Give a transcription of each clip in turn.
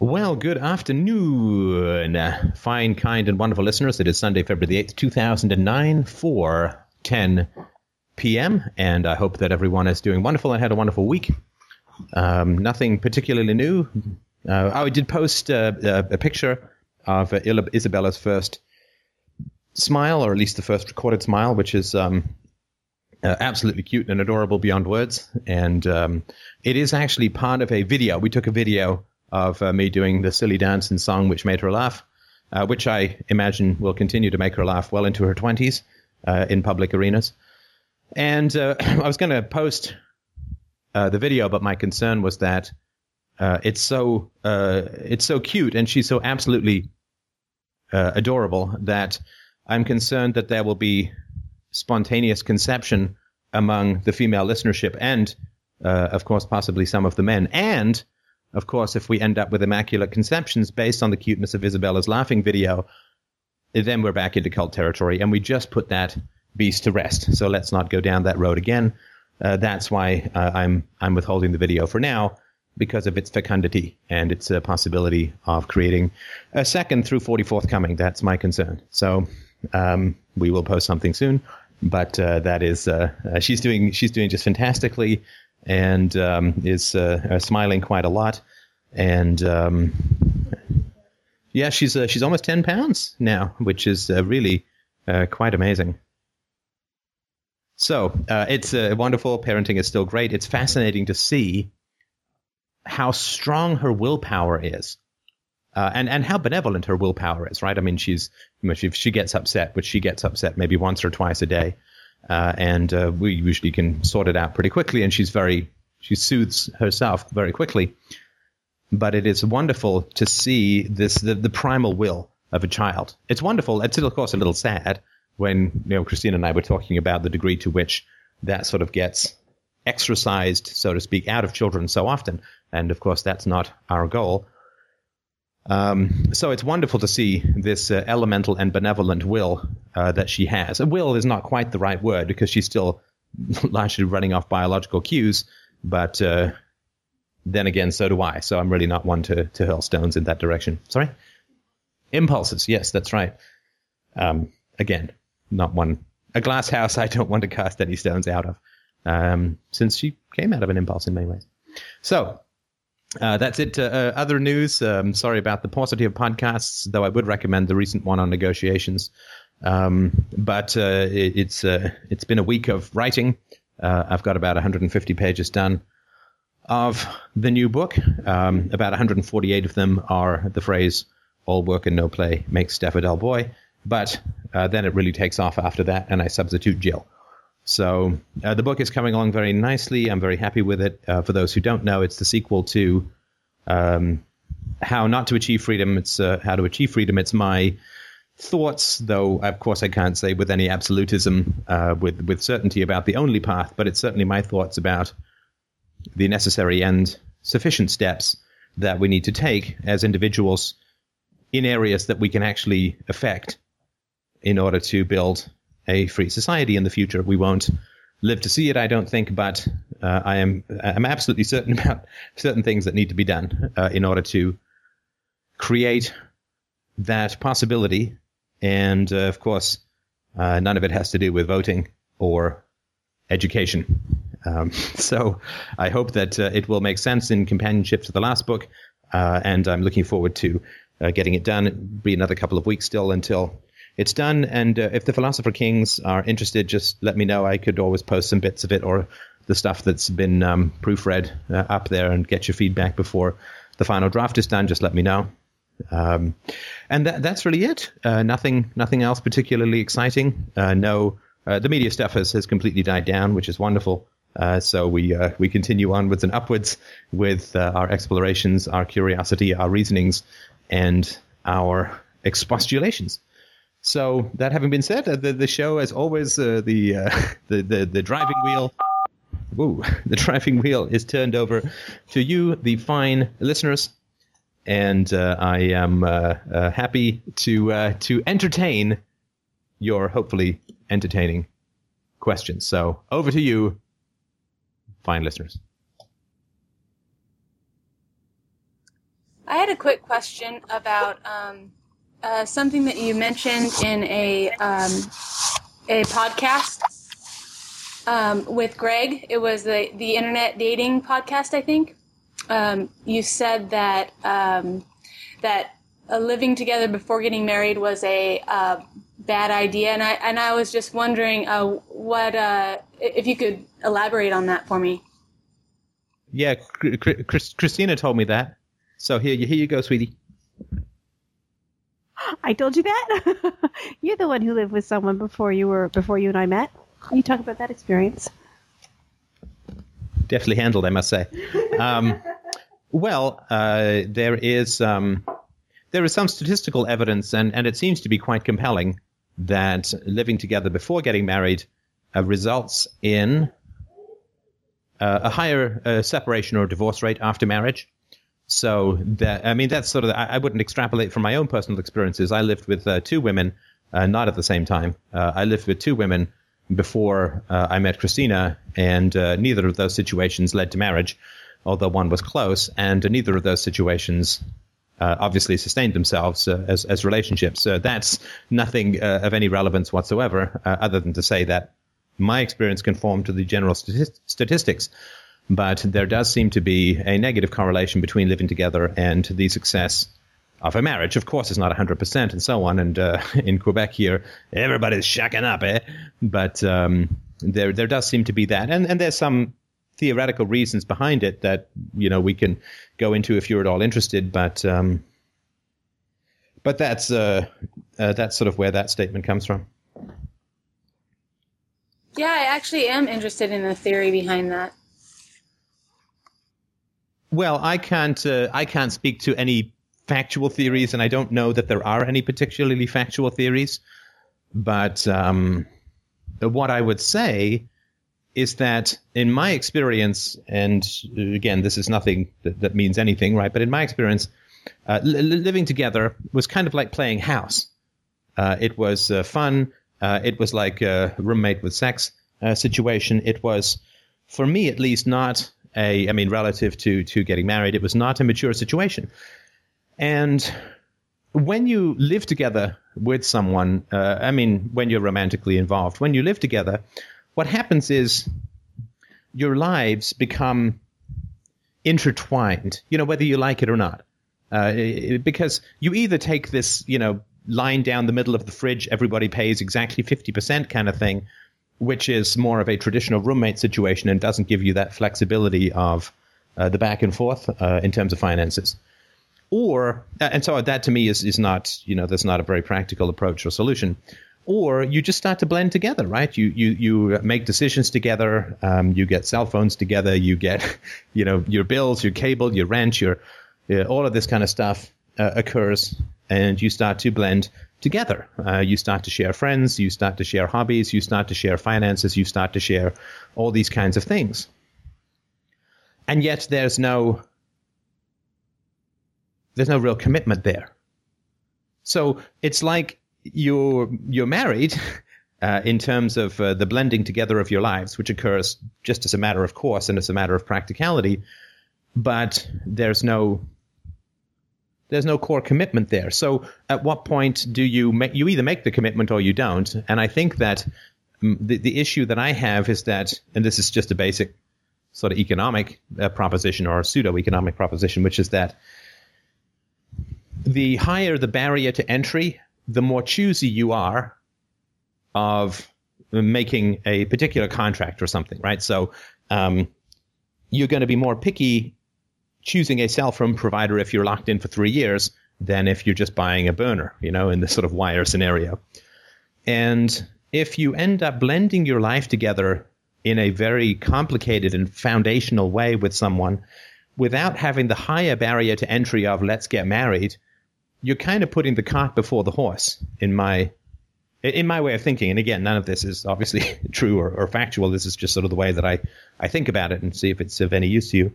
Well, good afternoon, fine, kind, and wonderful listeners. It is Sunday, February the 8th, 2009, 4 10 p.m., and I hope that everyone is doing wonderful and had a wonderful week. Um, nothing particularly new. Uh, I did post uh, a picture of uh, Isabella's first smile, or at least the first recorded smile, which is um, uh, absolutely cute and adorable beyond words. And um, it is actually part of a video. We took a video of uh, me doing the silly dance and song which made her laugh, uh, which I imagine will continue to make her laugh well into her 20s uh, in public arenas. And uh, I was going to post uh, the video, but my concern was that uh, it's so it's so cute and she's so absolutely adorable that I'm concerned that there will be spontaneous conception among the female listenership and, of course, possibly some of the men. And of course, if we end up with immaculate conceptions based on the cuteness of Isabella's laughing video, then we're back into cult territory, and we just put that beast to rest. So let's not go down that road again. Uh, that's why uh, I'm I'm withholding the video for now because of its fecundity and its uh, possibility of creating a second through 44th coming. That's my concern. So um, we will post something soon, but uh, that is uh, uh, she's doing she's doing just fantastically and um, is uh, uh, smiling quite a lot. And um, yeah, she's uh, she's almost ten pounds now, which is uh, really uh, quite amazing. So uh, it's wonderful. Parenting is still great. It's fascinating to see how strong her willpower is. and and how benevolent her willpower is, right? I mean, she's if she gets upset, which she gets upset maybe once or twice a day, uh, and uh, we usually can sort it out pretty quickly. And she's very she soothes herself very quickly. But it is wonderful to see this the, the primal will of a child. It's wonderful. It's of course a little sad when you know Christina and I were talking about the degree to which that sort of gets exercised, so to speak, out of children so often. And of course, that's not our goal. Um, so it's wonderful to see this uh, elemental and benevolent will uh, that she has. A will is not quite the right word because she's still largely running off biological cues, but uh, then again, so do I. So I'm really not one to, to hurl stones in that direction. Sorry? Impulses. Yes, that's right. Um, again, not one. A glass house I don't want to cast any stones out of, um, since she came out of an impulse in many ways. So uh, that's it. Uh, uh, other news. Um, sorry about the paucity of podcasts, though I would recommend the recent one on negotiations. Um, but uh, it, it's uh, it's been a week of writing. Uh, I've got about 150 pages done of the new book. Um, about 148 of them are the phrase "all work and no play makes Steph a dull boy." But then it really takes off after that, and I substitute Jill. So uh, the book is coming along very nicely. I'm very happy with it. Uh, for those who don't know, it's the sequel to um, How Not to Achieve Freedom. It's uh, How to Achieve Freedom. It's my thoughts, though of course I can't say with any absolutism, uh, with with certainty about the only path, but it's certainly my thoughts about the necessary and sufficient steps that we need to take as individuals in areas that we can actually affect in order to build a free society in the future. We won't live to see it, I don't think, but uh, I am I'm absolutely certain about certain things that need to be done uh, in order to create that possibility. And uh, of course, uh, none of it has to do with voting or education. Um, so I hope that uh, it will make sense in companionship to the last book, uh, and I'm looking forward to getting it done. It'll be another couple of weeks still until it's done. And uh, if the Philosopher Kings are interested, just let me know. I could always post some bits of it or the stuff that's been um, proofread uh, up there and get your feedback before the final draft is done. Just let me know. Um, and that, that's really it. Uh, nothing, nothing else particularly exciting. Uh, no, uh, the media stuff has, has completely died down, which is wonderful. Uh, so we we continue onwards and upwards with our explorations, our curiosity, our reasonings, and our expostulations. So that having been said, uh, the the show, as always, uh, the, uh, the the the driving wheel. Ooh, the driving wheel is turned over to you, the fine listeners, and uh, I am uh, uh, happy to to entertain your hopefully entertaining questions. So over to you, fine listeners. I had a quick question about um, uh, something that you mentioned in a um, a podcast um, with Greg. It was the the internet dating podcast, I think. Um, you said that um, that uh, living together before getting married was a uh, bad idea, and I and I was just wondering uh, what uh, if you could elaborate on that for me. Yeah, Christina told me that. So here, here you go, sweetie. I told you that. You're the one who lived with someone before you were before you and I met. Can you talk about that experience? Deftly handled, I must say. Um, well, uh, there is um, there is some statistical evidence, and, and it seems to be quite compelling that living together before getting married uh, results in uh, a higher uh, separation or divorce rate after marriage. So that I mean that's sort of I, I, wouldn't extrapolate from my own personal experiences. I lived with uh, two women, uh, not at the same time. Uh, I lived with two women before uh, I met Christina, and uh, neither of those situations led to marriage, although one was close, and neither of those situations uh, obviously sustained themselves as, as relationships. So that's nothing of any relevance whatsoever, other than to say that my experience conformed to the general stati- statistics. But there does seem to be a negative correlation between living together and the success of a marriage. Of course, it's not 100% and so on. And uh, in Quebec here, everybody's shacking up, eh? But um, there, there does seem to be that. And, and there's some theoretical reasons behind it that, you know, we can go into if you're at all interested. But, um, but that's, uh, uh, that's sort of where that statement comes from. Yeah, I actually am interested in the theory behind that. Well, I can't. Uh, I can't speak to any factual theories, and I don't know that there are any particularly factual theories. But um, what I would say is that, in my experience, and again, this is nothing that, that means anything, right? But in my experience, uh, li- living together was kind of like playing house. Uh, it was uh, fun. Uh, it was like a roommate with sex uh, situation. It was, for me at least, not a. I mean, relative to to getting married, it was not a mature situation. And when you live together with someone, uh, I mean, when you're romantically involved, when you live together, what happens is your lives become intertwined, you know, whether you like it or not. Uh, because you either take this, you know, line down the middle of the fridge, everybody pays exactly 50% kind of thing, which is more of a traditional roommate situation and doesn't give you that flexibility of uh, the back and forth uh, in terms of finances. Or and so that to me is is not you know that's not a very practical approach or solution. Or you just start to blend together right? You you you make decisions together um, you get cell phones together you get you know your bills your cable your rent your uh, all of this kind of stuff uh, occurs and you start to blend together uh, you start to share friends you start to share hobbies you start to share finances you start to share all these kinds of things and yet there's no there's no real commitment there. So it's like you're you're married uh, in terms of uh, the blending together of your lives, which occurs just as a matter of course and as a matter of practicality, but there's no there's no core commitment there. So at what point do you make you either make the commitment or you don't? And I think that mm, the the issue that I have is that, and this is just a basic sort of economic uh, proposition or pseudo economic proposition, which is that the higher the barrier to entry, the more choosy you are of making a particular contract or something, right? So um, you're going to be more picky choosing a cell phone provider if you're locked in for three years than if you're just buying a burner, you know, in this sort of wire scenario. And if you end up blending your life together in a very complicated and foundational way with someone without having the higher barrier to entry of let's get married, you're kind of putting the cart before the horse in my in my way of thinking. And again, none of this is obviously true or, or factual. This is just sort of the way that I, I think about it and see if it's of any use to you.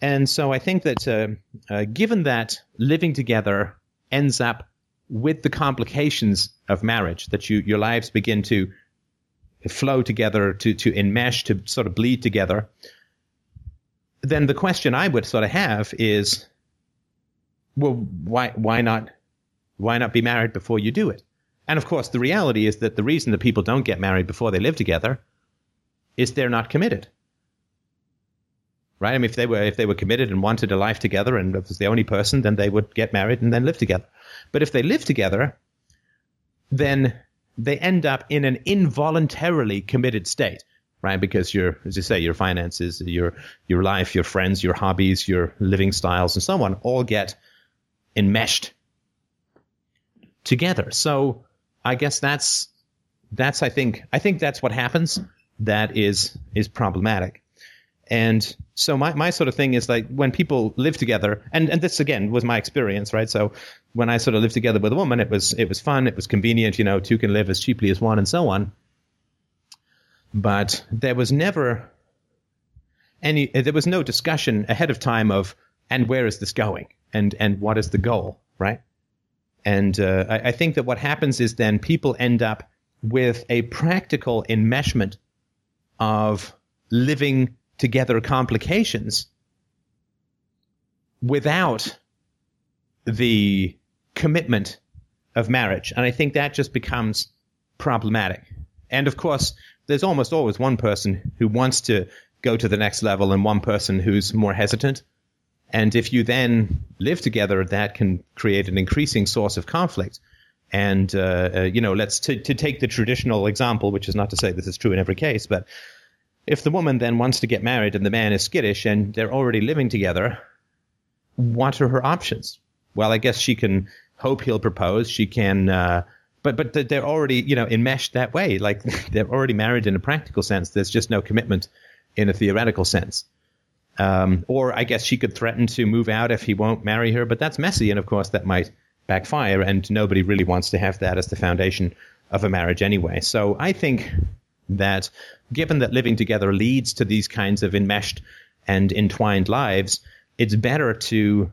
And so I think that uh, uh, given that living together ends up with the complications of marriage, that you your lives begin to flow together, to to enmesh, to sort of bleed together, then the question I would sort of have is well, why why not why not be married before you do it? And of course, the reality is that the reason that people don't get married before they live together is they're not committed. Right? I mean, if they were if they were committed and wanted a life together and was the only person, then they would get married and then live together. But if they live together, then they end up in an involuntarily committed state, right? Because your, as you say, your finances, your your life, your friends, your hobbies, your living styles, and so on, all get enmeshed together. So I guess that's that's I think I think that's what happens. That is is problematic. And so my, my sort of thing is like when people live together, and, and this again was my experience, right? So when I sort of lived together with a woman, it was it was fun, it was convenient, you know, two can live as cheaply as one, and so on. But there was never any, there was no discussion ahead of time of, and where is this going, and and what is the goal, right? And uh, I, I think that what happens is then people end up with a practical enmeshment of living together complications without the commitment of marriage. And I think that just becomes problematic. And of course, there's almost always one person who wants to go to the next level and one person who's more hesitant. And if you then live together, that can create an increasing source of conflict. And, uh, uh, you know, let's to, to take the traditional example, which is not to say this is true in every case, but if the woman then wants to get married and the man is skittish and they're already living together, what are her options? Well, I guess she can hope he'll propose. She can, uh, but but they're already you know enmeshed that way. Like they're already married in a practical sense. There's just no commitment in a theoretical sense. Um, or I guess she could threaten to move out if he won't marry her, but that's messy, and of course that might backfire, and nobody really wants to have that as the foundation of a marriage anyway. So I think that given that living together leads to these kinds of enmeshed and entwined lives, it's better to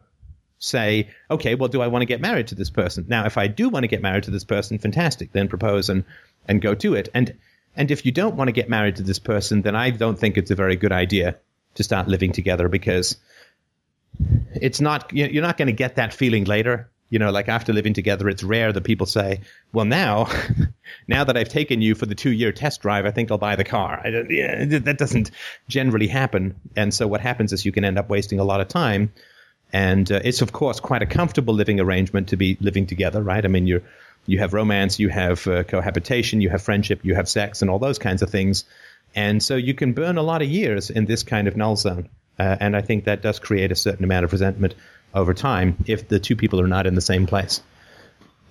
say, okay, well, do I want to get married to this person? Now, if I do want to get married to this person, fantastic, then propose and, and go to it. And, and if you don't want to get married to this person, then I don't think it's a very good idea to start living together because it's not, you're not going to get that feeling later you know, like after living together, it's rare that people say, "Well, now, now that I've taken you for the two-year test drive, I think I'll buy the car." I, yeah, that doesn't generally happen, and so what happens is you can end up wasting a lot of time. And uh, it's of course quite a comfortable living arrangement to be living together, right? I mean, you you have romance, you have uh, cohabitation, you have friendship, you have sex, and all those kinds of things, and so you can burn a lot of years in this kind of null zone. Uh, and I think that does create a certain amount of resentment over time if the two people are not in the same place.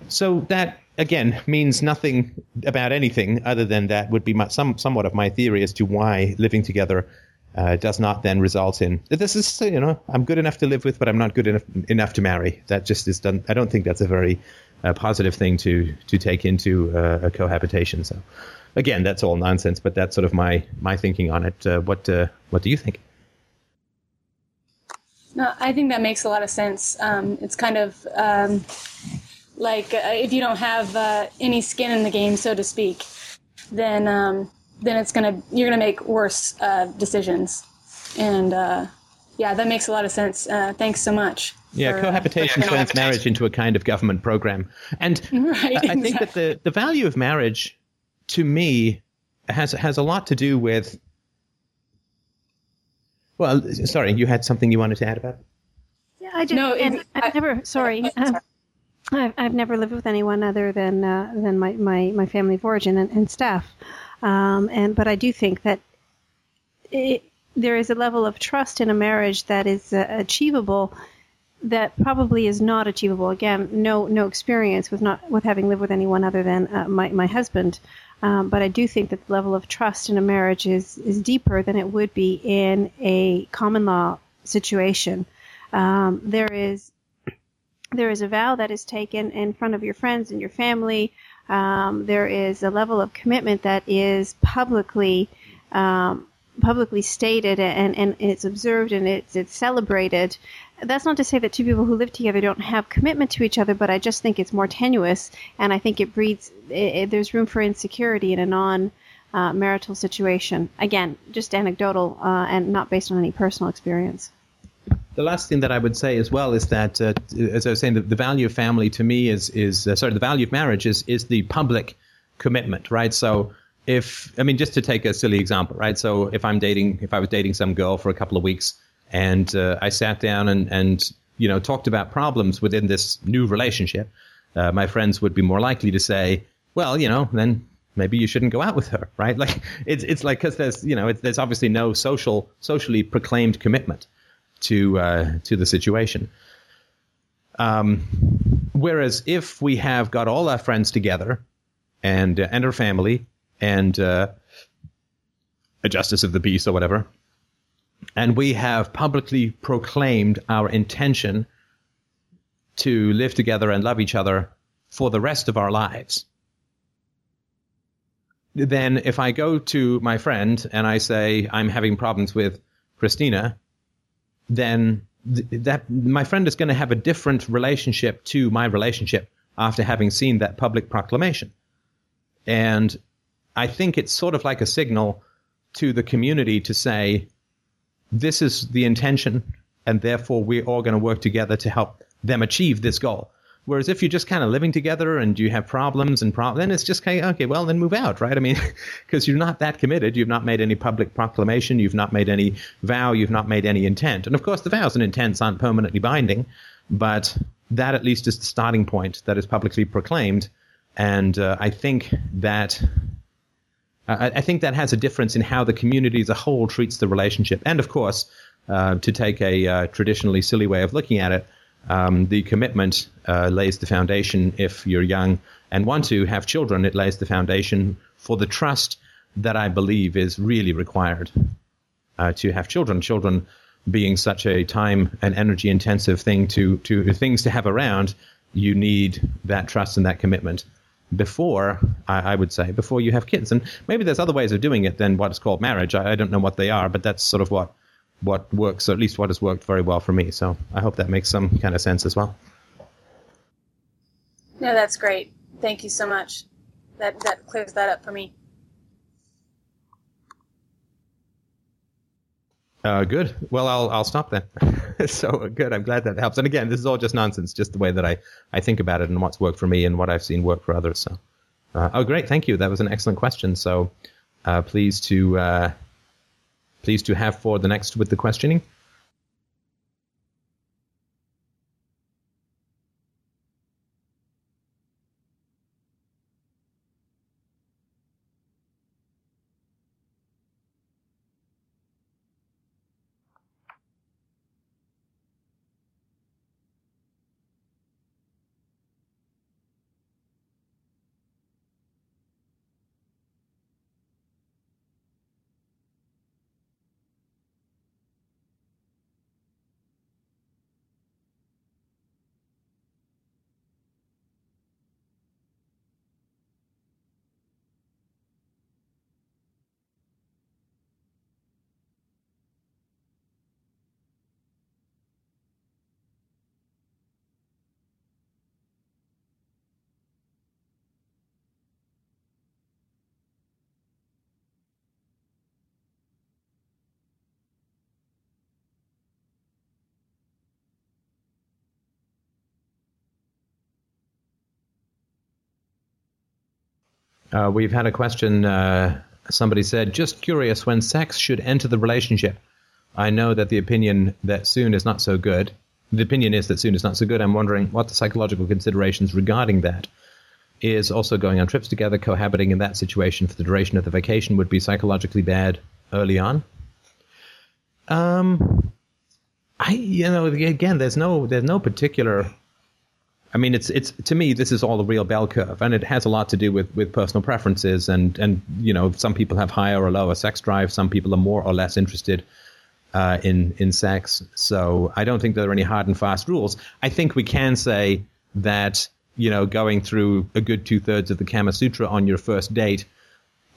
So that again means nothing about anything other than that would be my, some somewhat of my theory as to why living together uh, does not then result in this is you know I'm good enough to live with, but I'm not good enough enough to marry. That just is done. I don't think that's a very uh, positive thing to to take into uh, a cohabitation. So again, that's all nonsense. But that's sort of my my thinking on it. Uh, what uh, what do you think? No, I think that makes a lot of sense. Um, it's kind of um, like uh, if you don't have uh, any skin in the game, so to speak, then um, then it's gonna you're gonna make worse uh, decisions, and uh, yeah, that makes a lot of sense. Uh, thanks so much. Yeah, for, uh, cohabitation turns marriage into a kind of government program, and right, I, I think that the the value of marriage, to me, has has a lot to do with well, sorry, you had something you wanted to add about? Yeah, I just. No, and I've never. Sorry. Uh, I've, I've never lived with anyone other than uh, than my, my, my family of origin and, and staff, um, and but I do think that it, there is a level of trust in a marriage that is uh, achievable that probably is not achievable. Again, no no experience with not with having lived with anyone other than uh, my my husband. Um, but I do think that the level of trust in a marriage is, is deeper than it would be in a common law situation. Um, there is there is a vow that is taken in front of your friends and your family. Um, there is a level of commitment that is publicly um, publicly stated and, and it's observed and it's it's celebrated that's not to say that two people who live together don't have commitment to each other, but I just think it's more tenuous, and I think it breeds. It, it, there's room for insecurity in a non. Uh, marital situation. Again, just anecdotal uh, and not based on any personal experience. The last thing that I would say as well is that, uh, as I was saying, the, the, value of family to me is is uh, sorry, the value of marriage is is the public commitment, right? So if I mean, just to take a silly example, right? So if I'm dating, if I was dating some girl for a couple of weeks, and uh, I sat down and and you know talked about problems within this new relationship, uh, my friends would be more likely to say, well, you know, then maybe you shouldn't go out with her, right? Like it's it's like because there's you know there's obviously no social socially proclaimed commitment to uh, to the situation. Um, whereas if we have got all our friends together and uh, and our family and uh, a justice of the peace or whatever, and we have publicly proclaimed our intention to live together and love each other for the rest of our lives then if I go to my friend and I say I'm having problems with Christina, then th- that my friend is going to have a different relationship to my relationship after having seen that public proclamation. And I think it's sort of like a signal to the community to say, this is the intention, and therefore we're all going to work together to help them achieve this goal. Whereas if you're just kind of living together and you have problems and problems, then it's just kind of, okay, well, then move out, right? I mean, because you're not that committed. You've not made any public proclamation. You've not made any vow. You've not made any intent. And of course, the vows and intents aren't permanently binding, but that at least is the starting point that is publicly proclaimed. And uh, I think that. I think that has a difference in how the community as a whole treats the relationship. And of course, uh, to take a uh, traditionally silly way of looking at it, um, the commitment uh, lays the foundation if you're young and want to have children. It lays the foundation for the trust that I believe is really required uh, to have children. Children being such a time and energy intensive thing to, to things to have around, you need that trust and that commitment before, I, I, would say, before you have kids. And maybe there's other ways of doing it than what is called marriage. I, I don't know what they are, but that's sort of what what works, or at least what has worked very well for me. So I hope that makes some kind of sense as well. No, that's great. Thank you so much. That that clears that up for me. Uh, good. Well, I'll I'll stop then. so good. I'm glad that helps. And again, this is all just nonsense, just the way that I, I think about it and what's worked for me and what I've seen work for others. So, uh, oh, great. Thank you. That was an excellent question. So, uh, pleased to uh, pleased to have for the next with the questioning. Uh, we've had a question. Uh, somebody said, just curious when sex should enter the relationship. I know that the opinion that soon is not so good. The opinion is that soon is not so good. I'm wondering what the psychological considerations regarding that is also going on trips together, cohabiting in that situation for the duration of the vacation would be psychologically bad early on. Um, I you know again, there's no there's no particular I mean, it's it's to me this is all a real bell curve, and it has a lot to do with, with personal preferences, and and you know some people have higher or lower sex drive, some people are more or less interested uh, in in sex. So I don't think there are any hard and fast rules. I think we can say that you know going through a good two thirds of the Kama Sutra on your first date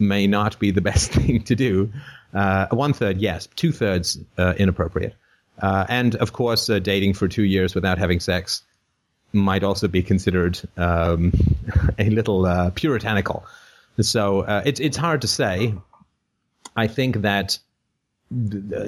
may not be the best thing to do. Uh, one third, yes. Two thirds, uh, inappropriate. Uh, and of course, uh, dating for two years without having sex might also be considered um, a little uh, puritanical. So uh, it's it's hard to say. I think that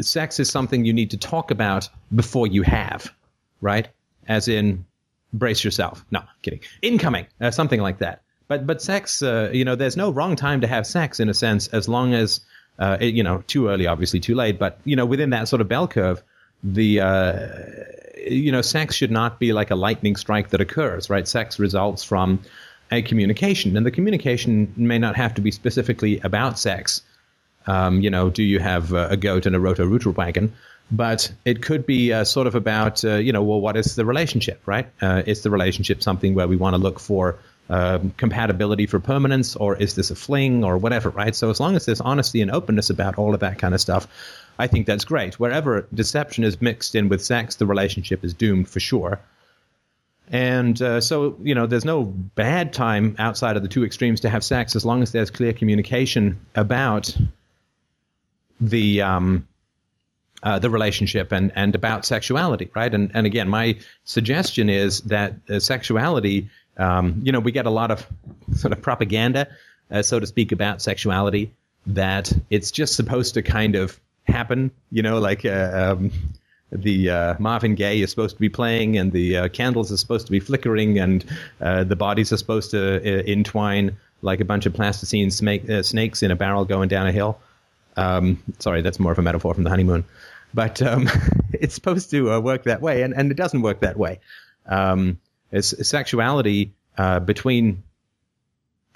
sex is something you need to talk about before you have, right? As in, brace yourself. No, kidding. Incoming, uh, something like that. But but sex, uh, you know, there's no wrong time to have sex in a sense, as long as uh, it, you know, too early, obviously too late. But you know, within that sort of bell curve, the uh, you know, sex should not be like a lightning strike that occurs, right? Sex results from a communication, and the communication may not have to be specifically about sex. Um, you know, do you have a goat and a roto rooter wagon? But it could be uh, sort of about, uh, you know, well, what is the relationship, right? Uh, is the relationship something where we want to look for um, compatibility for permanence, or is this a fling, or whatever, right? So as long as there's honesty and openness about all of that kind of stuff, I think that's great. Wherever deception is mixed in with sex, the relationship is doomed for sure. And uh, so, you know, there's no bad time outside of the two extremes to have sex as long as there's clear communication about the um, uh, the relationship and and about sexuality, right? And and again, my suggestion is that uh, sexuality, um, you know, we get a lot of sort of propaganda, uh, so to speak, about sexuality that it's just supposed to kind of happen, you know, like. Uh, um, the uh, Marvin Gaye is supposed to be playing, and the uh, candles are supposed to be flickering, and uh, the bodies are supposed to uh, entwine like a bunch of plasticine uh, snakes in a barrel going down a hill. Um, sorry, that's more of a metaphor from the honeymoon. But um, it's supposed to work that way, and, and it doesn't work that way. Um, sexuality uh, between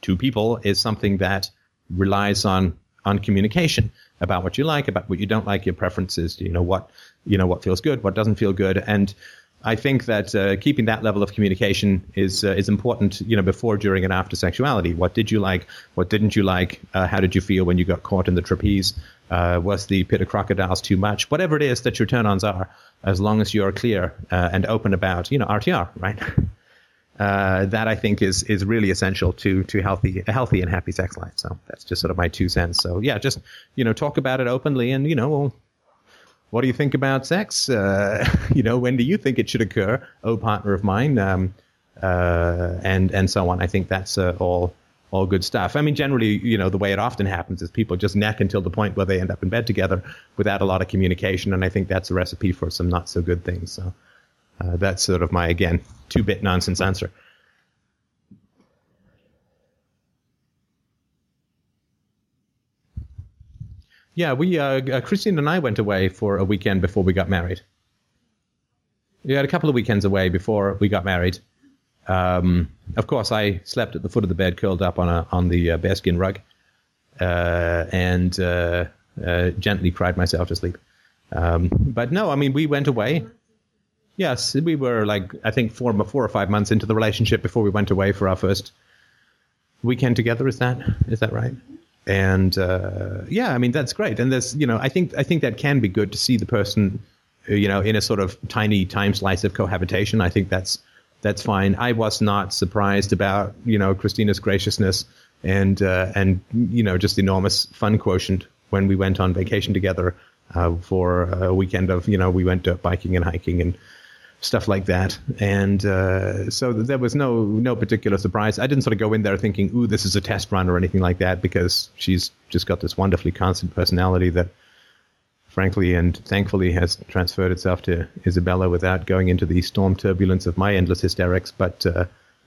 two people is something that relies on on communication about what you like, about what you don't like, your preferences. You know what you know what feels good, what doesn't feel good, and I think that uh, keeping that level of communication is uh, is important. You know, before, during, and after sexuality. What did you like? What didn't you like? Uh, how did you feel when you got caught in the trapeze? Uh, was the pit of crocodiles too much? Whatever it is that your turn-ons are, as long as you are clear uh, and open about, you know, RTR, right? Uh, that I think is is really essential to to healthy a healthy and happy sex life. So that's just sort of my two cents. So yeah, just you know, talk about it openly, and you know, what do you think about sex? Uh, you know, when do you think it should occur? Oh, partner of mine, um, uh, and and so on. I think that's uh, all all good stuff. I mean, generally, you know, the way it often happens is people just neck until the point where they end up in bed together without a lot of communication, and I think that's a recipe for some not so good things. So uh, that's sort of my again two bit nonsense answer. Yeah, we uh, uh, Christina and I went away for a weekend before we got married. We had a couple of weekends away before we got married. Um, of course, I slept at the foot of the bed, curled up on a on the uh, bearskin rug, uh, and uh, uh, gently cried myself to sleep. Um, but no, I mean, we went away. Yes, we were like I think four four or five months into the relationship before we went away for our first weekend together. Is that is that right? and uh, yeah, I mean that's great. And there's you know I think I think that can be good to see the person uh, you know in a sort of tiny time slice of cohabitation. I think that's that's fine. I was not surprised about you know Christina's graciousness and uh, and you know just enormous fun quotient when we went on vacation together uh, for a weekend of you know we went dirt biking and hiking and stuff like that. And uh, so there was no no particular surprise. I didn't sort of go in there thinking, "Ooh, this is a test run" or anything like that, because she's just got this wonderfully constant personality that, frankly and thankfully, has transferred itself to Isabella without going into the storm turbulence of my endless hysterics. But uh,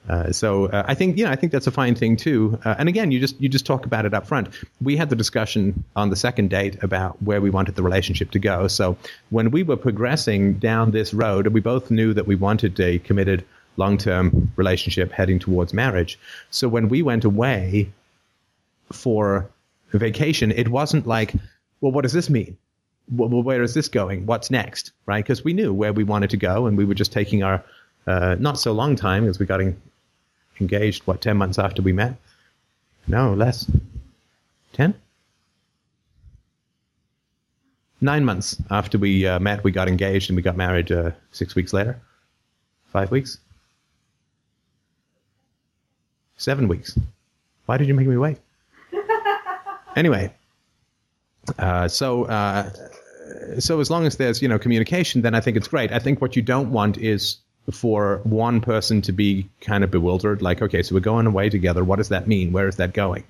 uh, so uh, I think know I think that's a fine thing too. Uh, and again, you just you just talk about it up front. We had the discussion on the second date about where we wanted the relationship to go. So when we were progressing down this road, we both knew that we wanted a committed long-term relationship heading towards marriage. So when we went away for vacation, it wasn't like, well, what does this mean? Well, where is this going? What's next? Right? Because we knew where we wanted to go, and we were just taking our uh, not so long time because we got in, engaged, what, 10 months after we met? No, less. 10? Nine months after we uh, met, we got engaged and we got married uh, six weeks later. Five weeks? Seven weeks. Why did you make me wait? anyway, uh, so uh, so as long as there's you know communication, then I think it's great. I think what you don't want is for one person to be kind of bewildered, like, okay, so we're going away together. What does that mean? Where is that going?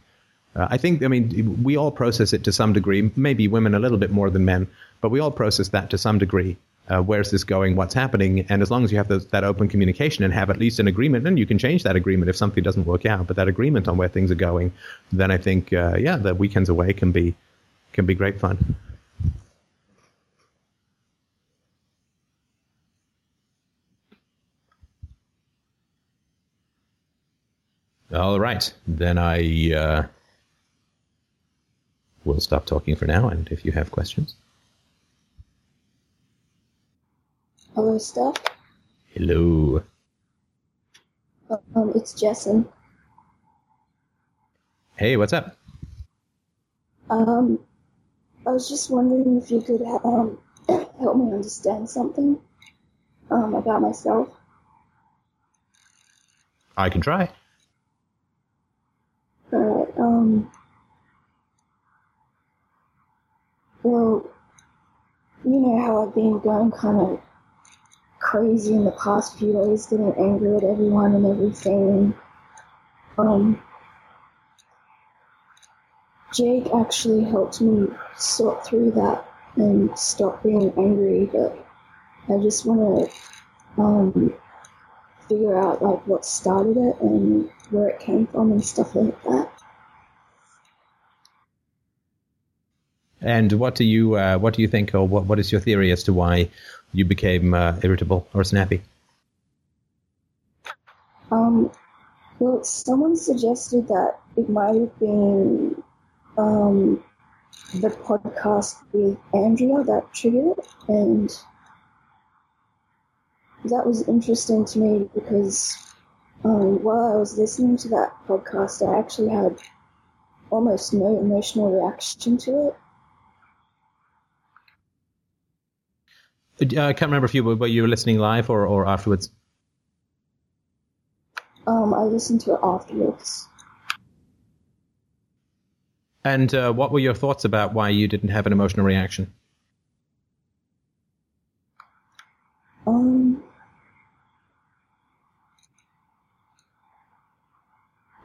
Uh, I think, I mean, we all process it to some degree, maybe women a little bit more than men, but we all process that to some degree. Uh, where's this going? What's happening? And as long as you have those, that open communication and have at least an agreement, then you can change that agreement if something doesn't work out. But that agreement on where things are going, then I think, uh, yeah, the weekends away can be can be great fun. All right, then I uh, will stop talking for now. And if you have questions, hello, Steph. Hello. Um, it's Jessen. Hey, what's up? Um, I was just wondering if you could um help me understand something um about myself. I can try. Um. Well, you know how I've been going kind of crazy in the past few days, getting angry at everyone and everything. Um. Jake actually helped me sort through that and stop being angry, but I just want to um, figure out like what started it and where it came from and stuff like that. And what do you uh, what do you think, or what what is your theory as to why you became uh, irritable or snappy? Um, well, someone suggested that it might have been um, the podcast with Andrea that triggered it, and that was interesting to me because um, while I was listening to that podcast, I actually had almost no emotional reaction to it. I can't remember if you were, you were listening live or, or afterwards. Um, I listened to it afterwards. And uh, what were your thoughts about why you didn't have an emotional reaction? Um,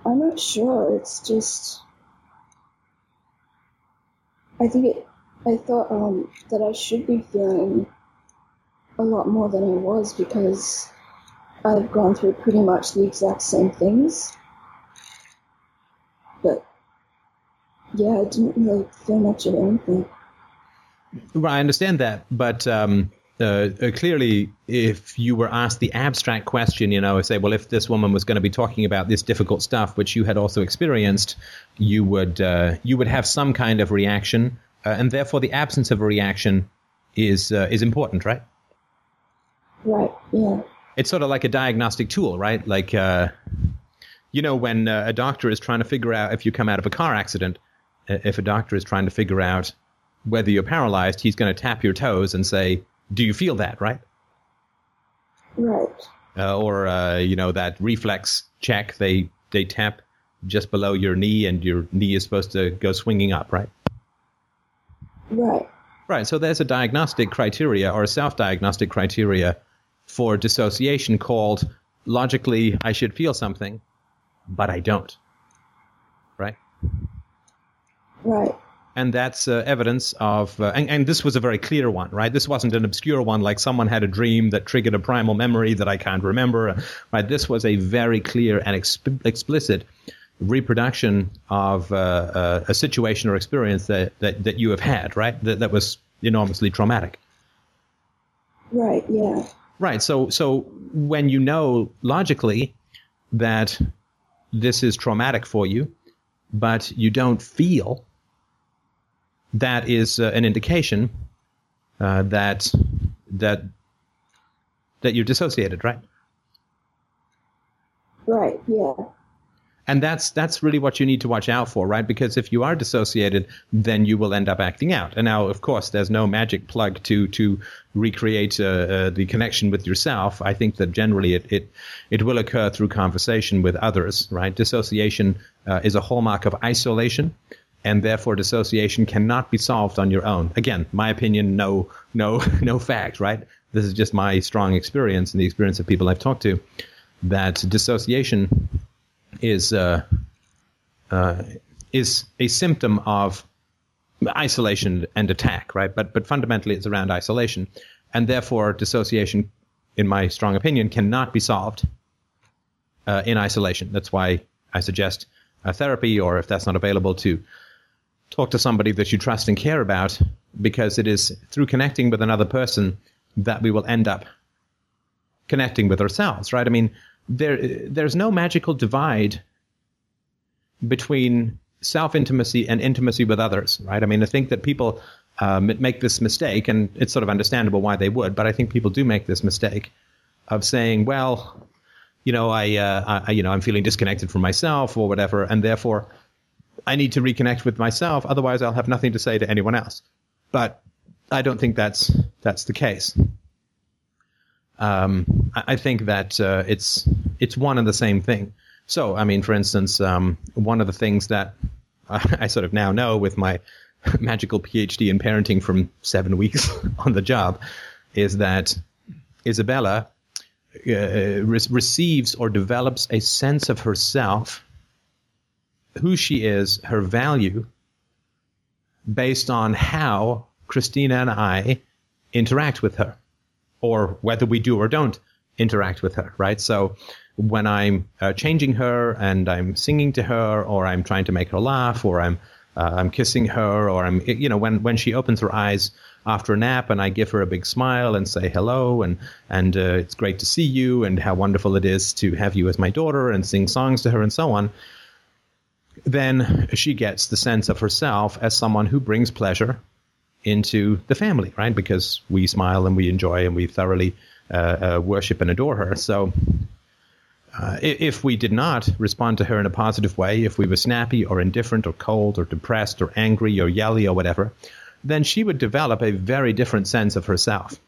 I'm not sure. It's just, I think it. I thought um, that I should be feeling a lot more than I was because I've gone through pretty much the exact same things. But yeah, I didn't really feel much of anything. Well, I understand that, but um, uh, uh, clearly, if you were asked the abstract question, you know, say, well, if this woman was going to be talking about this difficult stuff, which you had also experienced, you would uh, you would have some kind of reaction, uh, and therefore the absence of a reaction is uh, is important, right? Right. Yeah. It's sort of like a diagnostic tool, right? Like, uh, you know, when a doctor is trying to figure out if you come out of a car accident, if a doctor is trying to figure out whether you're paralyzed, he's going to tap your toes and say, "Do you feel that?" Right? Right. Uh, or uh, you know that reflex check they they tap just below your knee, and your knee is supposed to go swinging up, right? Right. Right. So there's a diagnostic criteria or a self-diagnostic criteria for dissociation called logically I should feel something, but I don't. Right. Right. And that's uh, evidence of, uh, and, and this was a very clear one, right? This wasn't an obscure one like someone had a dream that triggered a primal memory that I can't remember, right? This was a very clear and exp- explicit reproduction of uh, uh, a situation or experience that, that, that you have had, right? That, that was enormously traumatic. Right, yeah. Right. So, so when you know logically that this is traumatic for you, but you don't feel that is uh, an indication uh, that that that you're dissociated, right? Right. Yeah. And that's that's really what you need to watch out for, right? Because if you are dissociated, then you will end up acting out. And now, of course, there's no magic plug to to recreate uh, uh, the connection with yourself. I think that generally it it, it will occur through conversation with others, right? Dissociation uh, is a hallmark of isolation and therefore dissociation cannot be solved on your own. Again, my opinion, no, no, no fact, right? This is just my strong experience and the experience of people I've talked to that dissociation is uh, uh, is a symptom of isolation and attack, right? But but fundamentally, it's around isolation, and therefore dissociation, in my strong opinion, cannot be solved uh, in isolation. That's why I suggest a therapy, or if that's not available, to talk to somebody that you trust and care about, because it is through connecting with another person that we will end up connecting with ourselves, right? I mean, there there's no magical divide between self intimacy and intimacy with others, right? I mean, I think that people um, make this mistake, and it's sort of understandable why they would, but I think people do make this mistake of saying, well, you know, I, uh, I, you know, I'm feeling disconnected from myself or whatever, and therefore I need to reconnect with myself. Otherwise, I'll have nothing to say to anyone else. But I don't think that's that's the case. Um, I, think that uh, it's it's one and the same thing. So, I mean, for instance, um, one of the things that I, I, sort of now know with my magical PhD in parenting from seven weeks on the job is that Isabella uh, re- receives or develops a sense of herself, who she is, her value, based on how Christina and I interact with her, or whether we do or don't interact with her, right? So when I'm uh, changing her and I'm singing to her, or I'm trying to make her laugh, or I'm uh, I'm kissing her, or I'm you know when when she opens her eyes after a nap and I give her a big smile and say hello and and uh, it's great to see you and how wonderful it is to have you as my daughter and sing songs to her and so on. Then she gets the sense of herself as someone who brings pleasure into the family, right? Because we smile and we enjoy and we thoroughly uh, uh, worship and adore her. So uh, if we did not respond to her in a positive way, if we were snappy or indifferent or cold or depressed or angry or yelly or whatever, then she would develop a very different sense of herself.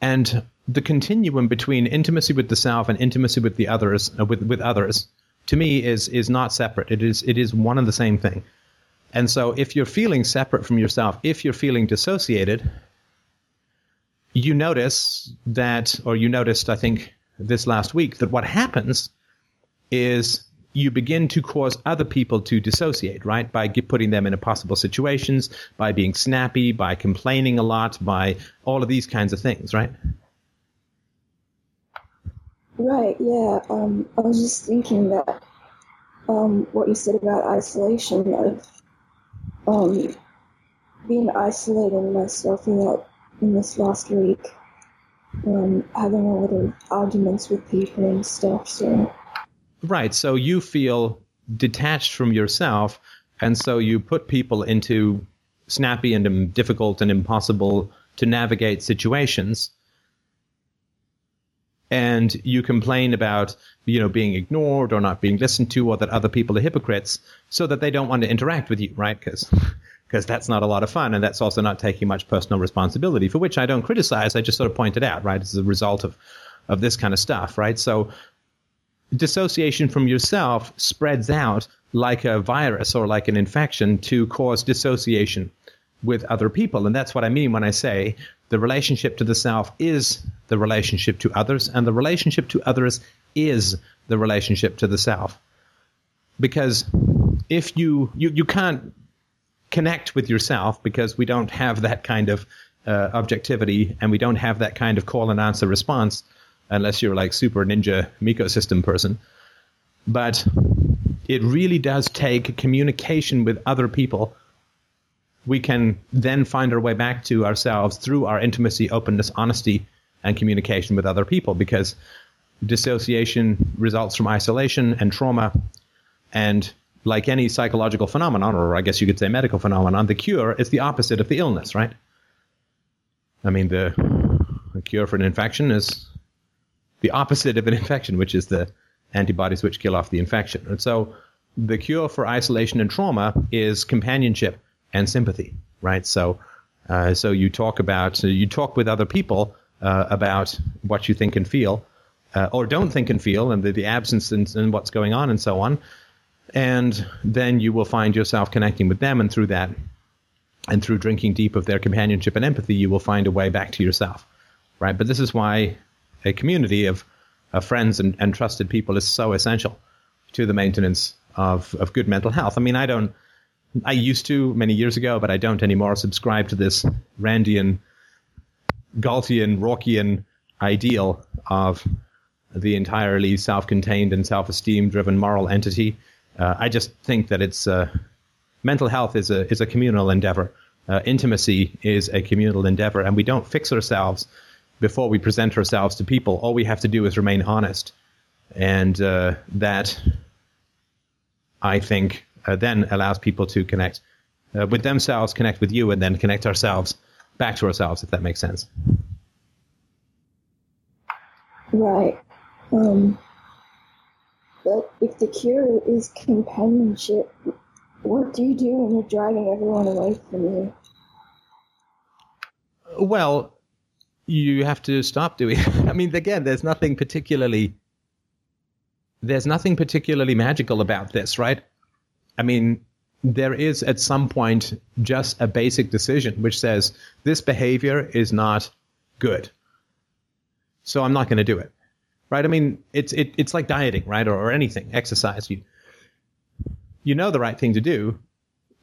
And the continuum between intimacy with the self and intimacy with the others, uh, with, with others, to me is is not separate. It is it is one and the same thing. And so, if you're feeling separate from yourself, if you're feeling dissociated, you notice that, or you noticed, I think, this last week that what happens is you begin to cause other people to dissociate, right? By putting them in impossible situations, by being snappy, by complaining a lot, by all of these kinds of things, right? Right, yeah. Um, I was just thinking that um, what you said about isolation, of um, being isolating myself in, that, in this last week um, having a lot of arguments with people and stuff. So right, so you feel detached from yourself, and so you put people into snappy and difficult and impossible to navigate situations and you complain about you know being ignored or not being listened to or that other people are hypocrites so that they don't want to interact with you right? Because because that's not a lot of fun and that's also not taking much personal responsibility for which I don't criticize I just sort of point it out right? As a result of of this kind of stuff right? So dissociation from yourself spreads out like a virus or like an infection to cause dissociation with other people. And that's what I mean when I say the relationship to the self is the relationship to others and the relationship to others is the relationship to the self because if you you, you can't connect with yourself because we don't have that kind of uh, objectivity and we don't have that kind of call and answer response unless you're like super ninja Miko system person. But it really does take communication with other people. We can then find our way back to ourselves through our intimacy, openness, honesty, and communication with other people because dissociation results from isolation and trauma and like any psychological phenomenon, or I guess you could say medical phenomenon, the cure is the opposite of the illness, right? I mean, the, the cure for an infection is the opposite of an infection, which is the antibodies which kill off the infection. And so the cure for isolation and trauma is companionship and sympathy, right? So, uh, so you talk about, so you talk with other people uh, about what you think and feel, uh, or don't think and feel, and the, the absence and, and what's going on and so on and then you will find yourself connecting with them and through that and through drinking deep of their companionship and empathy you will find a way back to yourself right but this is why a community of, friends and, and trusted people is so essential to the maintenance of, of good mental health. I mean, I don't, I used to many years ago, but I don't anymore subscribe to this Randian, Galtian, Roarkean ideal of the entirely self-contained and self-esteem driven moral entity. Uh, I just think that it's uh, mental health is a is a communal endeavor. Uh, intimacy is a communal endeavor, and we don't fix ourselves before we present ourselves to people. All we have to do is remain honest, and uh, that I think uh, then allows people to connect uh, with themselves, connect with you, and then connect ourselves back to ourselves. If that makes sense. Right. Um, but if the cure is companionship, what do you do when you're driving everyone away from you? Well, you have to stop doing. I mean, again, there's nothing particularly. There's nothing particularly magical about this, right? I mean, there is at some point just a basic decision which says this behavior is not good. So I'm not going to do it right? I mean, it's it, it's like dieting, right, or, or anything, exercise. You you know the right thing to do,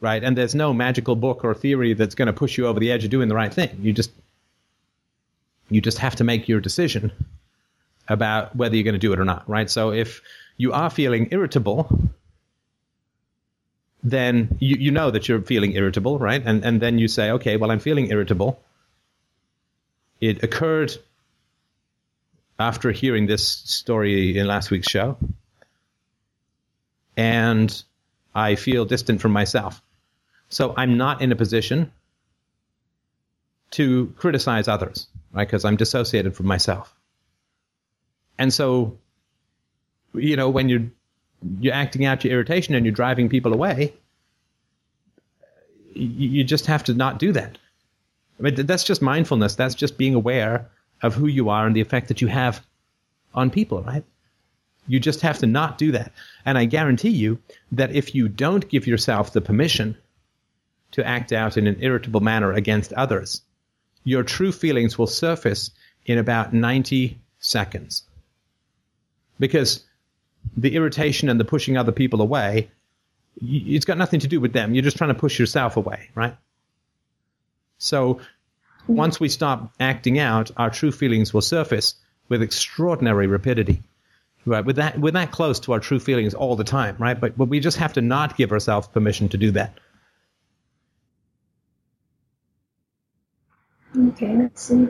right? And there's no magical book or theory that's going to push you over the edge of doing the right thing. You just you just have to make your decision about whether you're going to do it or not, right? So if you are feeling irritable, then you, you know that you're feeling irritable, right? And and then you say, okay, well, I'm feeling irritable. It occurred after hearing this story in last week's show. And I feel distant from myself. So I'm not in a position to criticize others, right? Because I'm dissociated from myself. And so, you know, when you're you're acting out your irritation and you're driving people away, you, you just have to not do that. I mean, that's just mindfulness. That's just being aware of who you are and the effect that you have on people, right? You just have to not do that. And I guarantee you that if you don't give yourself the permission to act out in an irritable manner against others, your true feelings will surface in about 90 seconds. Because the irritation and the pushing other people away, it's got nothing to do with them. You're just trying to push yourself away, right? So mm-hmm. once we stop acting out, our true feelings will surface with extraordinary rapidity. Right, with that, we're that close to our true feelings all the time, right? But, but we just have to not give ourselves permission to do that. Okay, let's see.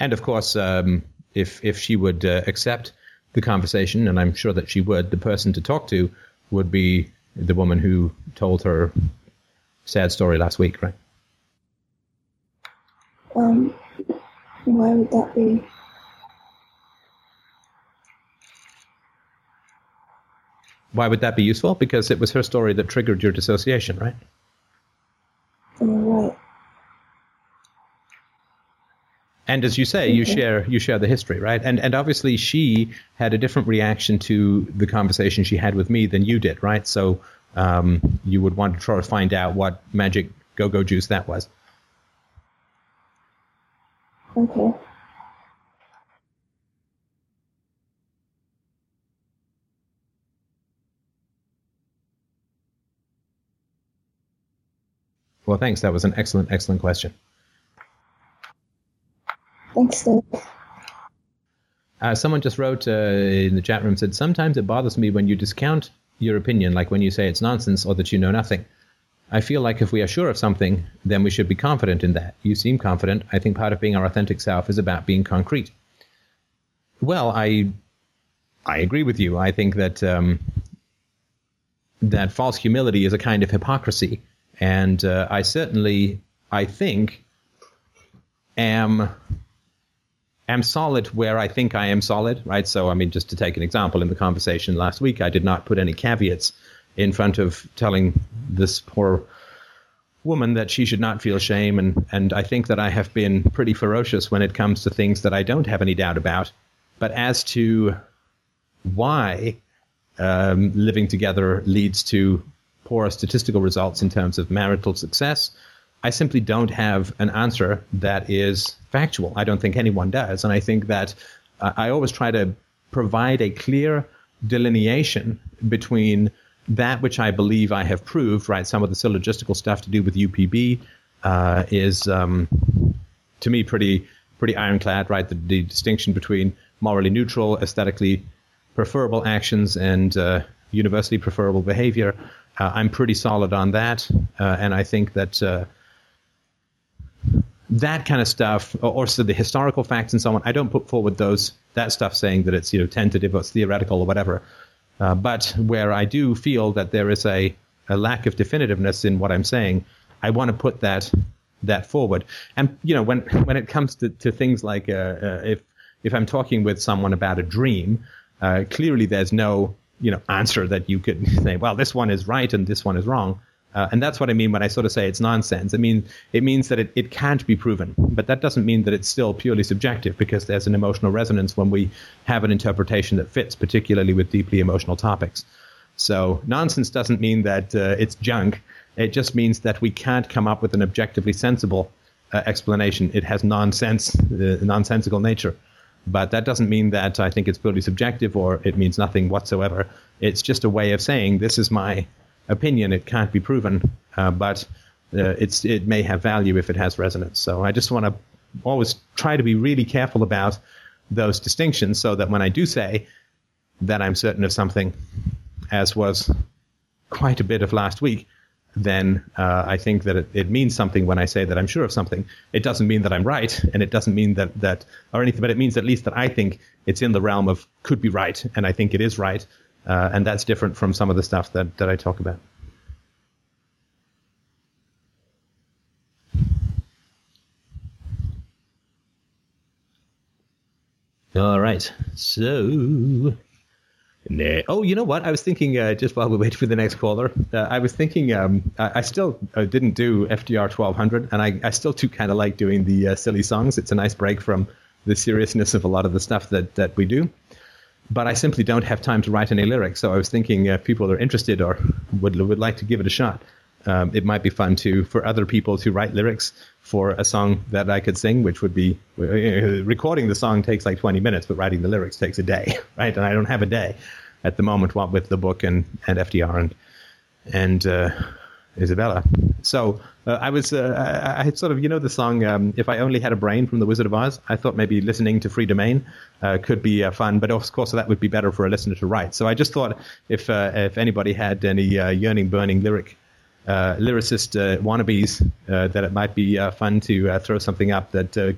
And of course, um, if if she would uh, accept the conversation, and I'm sure that she would, the person to talk to would be the woman who told her sad story last week, right? Um, why would that be? Why would that be useful? Because it was her story that triggered your dissociation, right? Oh, right. And as you say, you share you share the history, right? And and obviously she had a different reaction to the conversation she had with me than you did, right? So um, you would want to try to find out what magic go-go juice that was. Okay. Well, thanks. That was an excellent, excellent question. Thanks, Dave. Uh, someone just wrote uh, in the chat room said sometimes it bothers me when you discount your opinion, like when you say it's nonsense or that you know nothing. I feel like if we are sure of something, then we should be confident in that. You seem confident. I think part of being our authentic self is about being concrete. Well, I I agree with you. I think that um, that false humility is a kind of hypocrisy, and uh, I certainly, I think, am am solid where I think I am solid, right? So, I mean, just to take an example, in the conversation last week, I did not put any caveats in front of telling this poor woman that she should not feel shame, and and I think that I have been pretty ferocious when it comes to things that I don't have any doubt about. But as to why um, living together leads to poor statistical results in terms of marital success, I simply don't have an answer that is factual. I don't think anyone does. And I think that uh, I always try to provide a clear delineation between that which I believe I have proved, right? Some of the syllogistical stuff to do with UPB uh, is, um, to me, pretty pretty ironclad, right? The, the, distinction between morally neutral, aesthetically preferable actions and uh, universally preferable behavior. Uh, I'm pretty solid on that, uh, and I think that uh, that kind of stuff, or, so the historical facts and so on, I don't put forward those that stuff saying that it's you know tentative or it's theoretical or whatever. Uh, but where I do feel that there is a, a lack of definitiveness in what I'm saying, I want to put that that forward. And you know, when when it comes to, to things like uh, uh, if if I'm talking with someone about a dream, uh, clearly there's no you know answer that you could say, well, this one is right and this one is wrong. Uh, and that's what I mean when I sort of say it's nonsense. I mean, it means that it, it can't be proven, but that doesn't mean that it's still purely subjective because there's an emotional resonance when we have an interpretation that fits, particularly with deeply emotional topics. So nonsense doesn't mean that uh, it's junk. It just means that we can't come up with an objectively sensible uh, explanation. It has nonsense, uh, nonsensical nature. But that doesn't mean that I think it's purely subjective or it means nothing whatsoever. It's just a way of saying this is my opinion. It can't be proven, uh, but uh, it's it may have value if it has resonance. So I just want to always try to be really careful about those distinctions, so that when I do say that I'm certain of something, as was quite a bit of last week, then uh, I think that it, it, means something when I say that I'm sure of something. It doesn't mean that I'm right, and it doesn't mean that that or anything, but it means at least that I think it's in the realm of could be right, and I think it is right, uh, and that's different from some of the stuff that, that I talk about. All right. So, oh, you know what? I was thinking uh, just while we wait for the next caller, uh, I was thinking um, I, I, still uh, didn't do FDR 1200, and I, I still do kind of like doing the uh, silly songs. It's a nice break from the seriousness of a lot of the stuff that, that we do but I simply don't have time to write any lyrics. So I was thinking if people are interested or would would like to give it a shot, um, it might be fun to for other people to write lyrics for a song that I could sing, which would be uh, recording the song takes like 20 minutes, but writing the lyrics takes a day, right? And I don't have a day at the moment, what with the book and and FDR and and uh, Isabella. So uh, I was, uh, I had sort of, you know, the song um, "If I Only Had a Brain" from The Wizard of Oz. I thought maybe listening to Free Domain uh, could be uh, fun, but of course that would be better for a listener to write. So I just thought if uh, if anybody had any uh, yearning, burning lyric lyricist wannabes, that it might be fun to throw something up that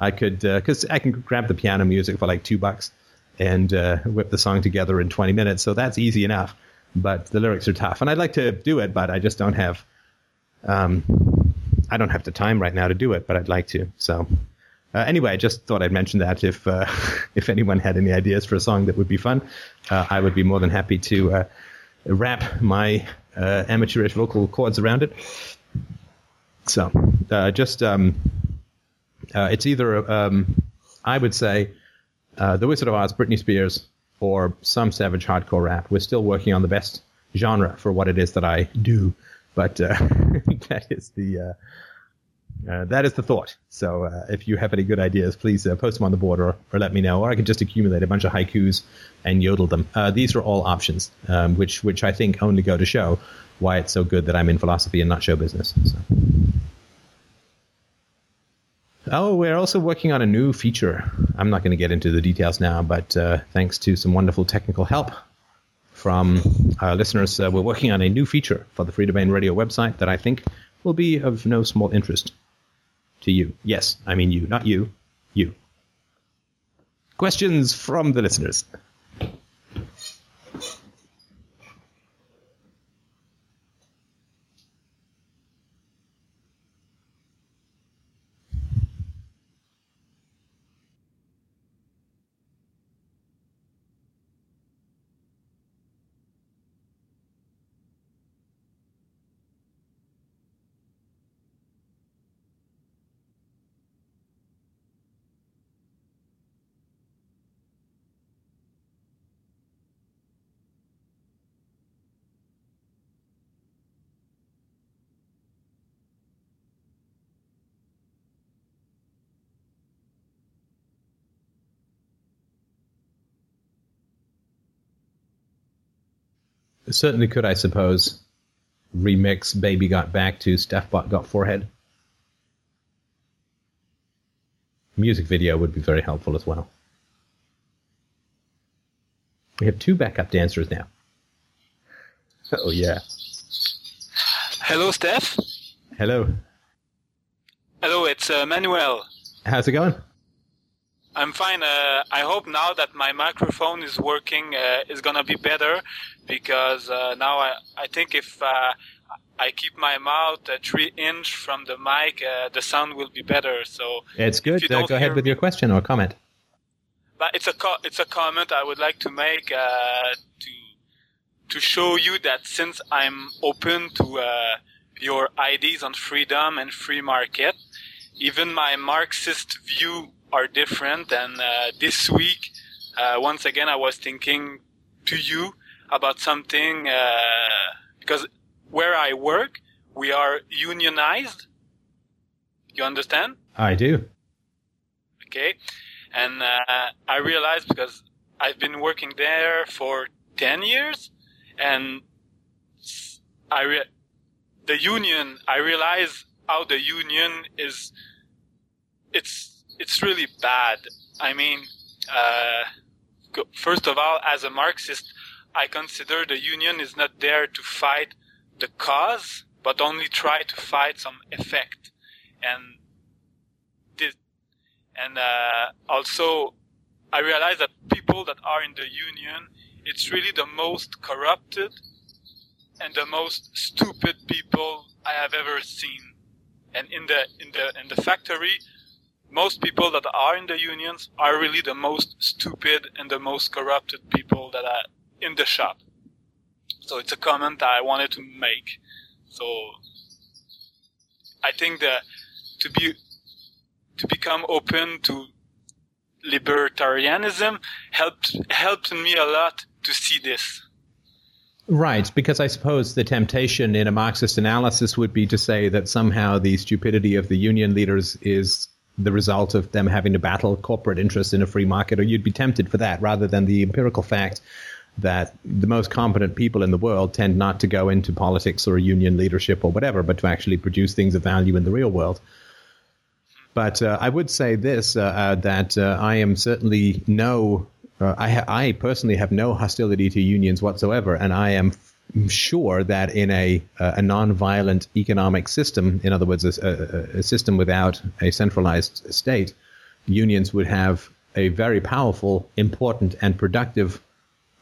I could, because I can grab the piano music for like two bucks and whip the song together in 20 minutes. So that's easy enough but the lyrics are tough. And I'd like to do it, but I just don't have, um, I don't have the time right now to do it, but I'd like to. So uh, anyway, I just thought I'd mention that if uh, if anyone had any ideas for a song that would be fun, uh, I would be more than happy to uh, wrap my uh, amateurish vocal chords around it. So uh, just um, it's either um, I would say The Wizard of Oz, Britney Spears, or some savage hardcore rap. We're still working on the best genre for what it is that I do, but uh, that is the uh, uh, that is the thought. So uh, if you have any good ideas, please uh, post them on the board or, or let me know, or I could just accumulate a bunch of haikus and yodel them. Uh, these are all options, um, which which I think only go to show why it's so good that I'm in philosophy and not show business. So. Oh, we're also working on a new feature. I'm not going to get into the details now, but uh, thanks to some wonderful technical help from our listeners, uh, we're working on a new feature for the Free Domain Radio website that I think will be of no small interest to you. Yes, I mean you, not you, you. Questions from the listeners. Certainly could, I suppose, remix Baby Got Back to Steph Got Forehead. Music video would be very helpful as well. We have two backup dancers now. Oh, yeah. Hello, Steph. Hello. Hello, it's uh, Manuel. How's it going? I'm fine. Uh, I hope now that my microphone is working, uh, is gonna be better because uh, now I, I think if uh, I keep my mouth uh, three inch from the mic, uh, the sound will be better. So it's good. go ahead with your question or comment. But it's a co- it's a comment I would like to make to to show you that since I'm open to your ideas on freedom and free market, even my Marxist view are different. And uh, this week, uh, once again, I was thinking to you about something uh, because where I work, we are unionized. You understand? I do. Okay, and uh, I realized because I've been working there for ten years, and I re- the union. I realize how the union is. It's it's really bad. I mean, uh, first of all, as a Marxist, I consider the union is not there to fight the cause, but only try to fight some effect. And this, and uh, also, I realize that people that are in the union, it's really the most corrupted and the most stupid people I have ever seen. And in the in the in the factory, most people that are in the unions are really the most stupid and the most corrupted people that are in the shop. So it's a comment I wanted to make. So I think that to be to become open to libertarianism helped helped me a lot to see this. Right, because I suppose the temptation in a Marxist analysis would be to say that somehow the stupidity of the union leaders is the result of them having to battle corporate interests in a free market, or you'd be tempted for that rather than the empirical fact that the most competent people in the world tend not to go into politics or union leadership or whatever, but to actually produce things of value in the real world. But uh, I would say this uh, uh, that uh, I am certainly no, uh, I, ha- I personally have no hostility to unions whatsoever, and I am sure that in a a non-violent economic system, in other words, a, a, a, system without a centralized state, unions would have a very powerful, important, and productive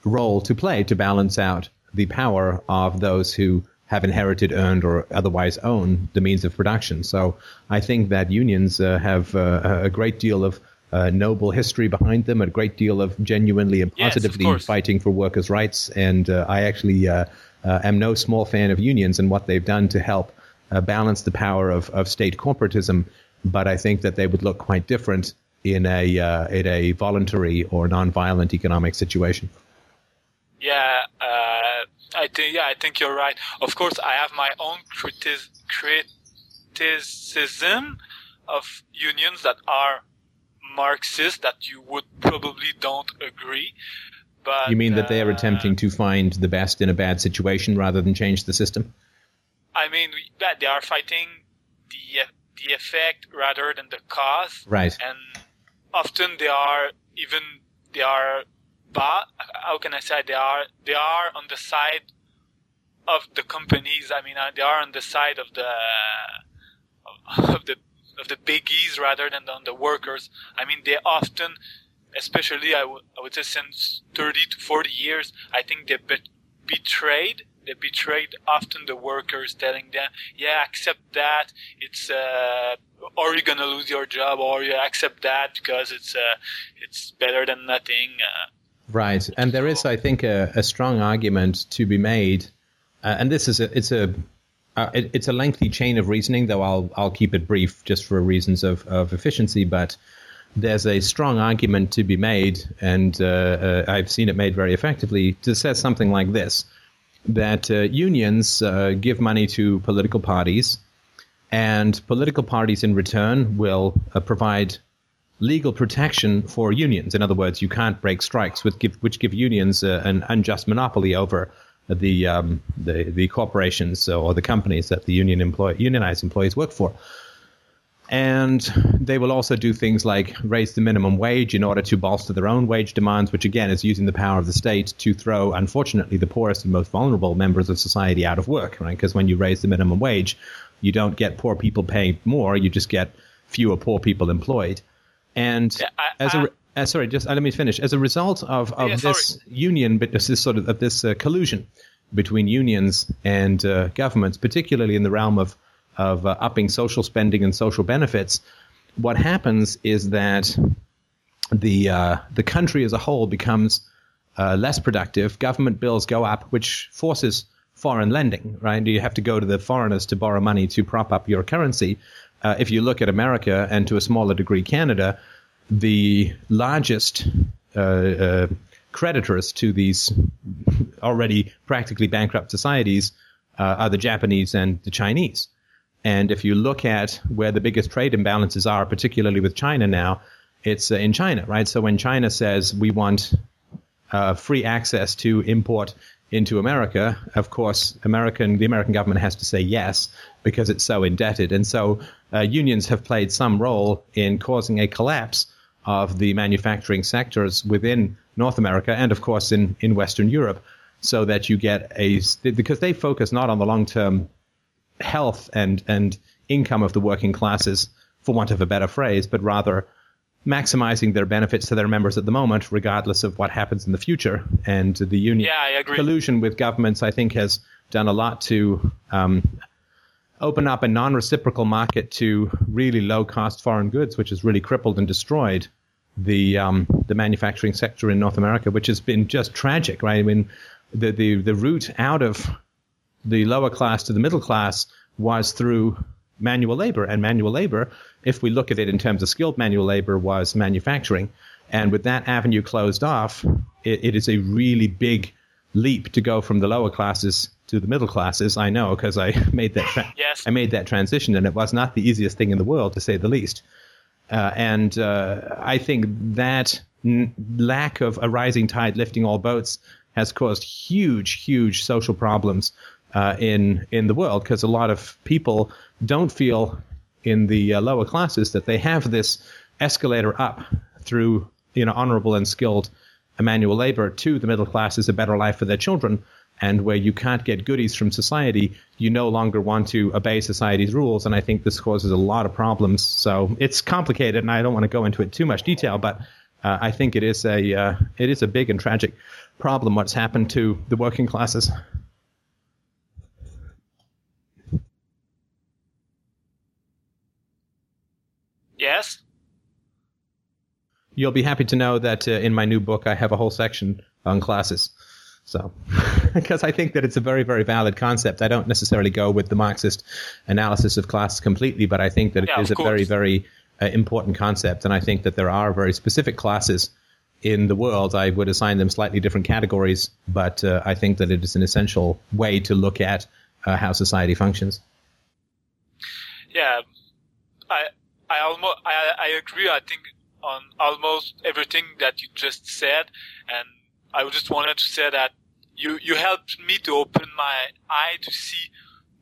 role to play to balance out the power of those who have inherited, earned, or otherwise own the means of production. So I think that unions uh, have uh, a great deal of uh, noble history behind them, a great deal of genuinely and positively yes, fighting for workers' rights. And uh, I actually uh, uh, am no small fan of unions and what they've done to help uh, balance the power of, of state corporatism. But I think that they would look quite different in a uh, in a voluntary or nonviolent economic situation. Yeah, I think yeah, I think you're right. Of course, I have my own criticism of unions that are Marxist that you would probably don't agree. But you mean that they are attempting uh, to find the best in a bad situation rather than change the system? I mean that they are fighting the the effect rather than the cause. Right. And often they are even they are but how can I say they are they are on the side of the companies. I mean, uh, they are on the side of the of the of the biggies rather than on the workers. I mean, they often, especially I, w- I would say since 30 to 40 years, I think they be- betrayed. They betrayed often the workers, telling them, "Yeah, accept that. It's uh, or you're gonna lose your job, or you accept that because it's uh, it's better than nothing." Uh, right, and there is, I think, a, a strong argument to be made, uh, and this is a it's a uh, it, it's a lengthy chain of reasoning, though I'll I'll keep it brief just for reasons of, of efficiency. But there's a strong argument to be made, and uh, uh, I've seen it made very effectively, to say something like this: that uh, unions uh, give money to political parties, and political parties in return will provide legal protection for unions. In other words, you can't break strikes, which give, which give unions an unjust monopoly over the um, the the corporations or the companies that the union employ unionized employees work for. And they will also do things like raise the minimum wage in order to bolster their own wage demands, which again is using the power of the state to throw, unfortunately, the poorest and most vulnerable members of society out of work, right? Because when you raise the minimum wage, you don't get poor people paying more, you just get fewer poor people employed. And I, as a uh, sorry, just uh, let me finish. As a result of, of yeah, this union, but this sort of, of this uh, collusion between unions and uh, governments, particularly in the realm of of uh, upping social spending and social benefits, what happens is that the uh, the country as a whole becomes uh, less productive. Government bills go up, which forces foreign lending. Right, you have to go to the foreigners to borrow money to prop up your currency. Uh, if you look at America and to a smaller degree Canada, the largest uh, uh, creditors to these already practically bankrupt societies are the Japanese and the Chinese. And if you look at where the biggest trade imbalances are, particularly with China now, it's uh, in China, right? So when China says we want uh, free access to import into America, of course, American the American government has to say yes because it's so indebted, and so uh, unions have played some role in causing a collapse of the manufacturing sectors within North America and, of course, in in Western Europe, so that you get a because they focus not on the long term health and and income of the working classes, for want of a better phrase, but rather maximizing their benefits to their members at the moment, regardless of what happens in the future. And the union yeah, collusion with governments, I think, has done a lot to um, open up a non-reciprocal market to really low-cost foreign goods, which has really crippled and destroyed the um, the manufacturing sector in North America, which has been just tragic, right? I mean, the the the route out of the lower class to the middle class was through manual labor. And manual labor, if we look at it in terms of skilled manual labor, was manufacturing. And with that avenue closed off, it, it is a really big leap to go from the lower classes to the middle classes. I know because I made that tra- yes. I made that transition, and it was not the easiest thing in the world to say the least. Uh, and uh, I think that n- lack of a rising tide lifting all boats has caused huge, huge social problems uh, in in the world because a lot of people don't feel in the uh, lower classes that they have this escalator up through you know honorable and skilled manual labor to the middle class is a better life for their children and where you can't get goodies from society you no longer want to obey society's rules and i think this causes a lot of problems so it's complicated and i don't want to go into it too much detail but uh, i think it is a uh, it is a big and tragic problem what's happened to the working classes Yes. You'll be happy to know that uh, in my new book, I have a whole section on classes. So, because I think that it's a very, very valid concept. I don't necessarily go with the Marxist analysis of class completely, but I think that it yeah, is a very, very uh, important concept. And I think that there are very specific classes in the world. I would assign them slightly different categories, but uh, I think that it is an essential way to look at uh, how society functions. Yeah, I I almost I, I agree. I think on almost everything that you just said, and I just wanted to say that you you helped me to open my eye to see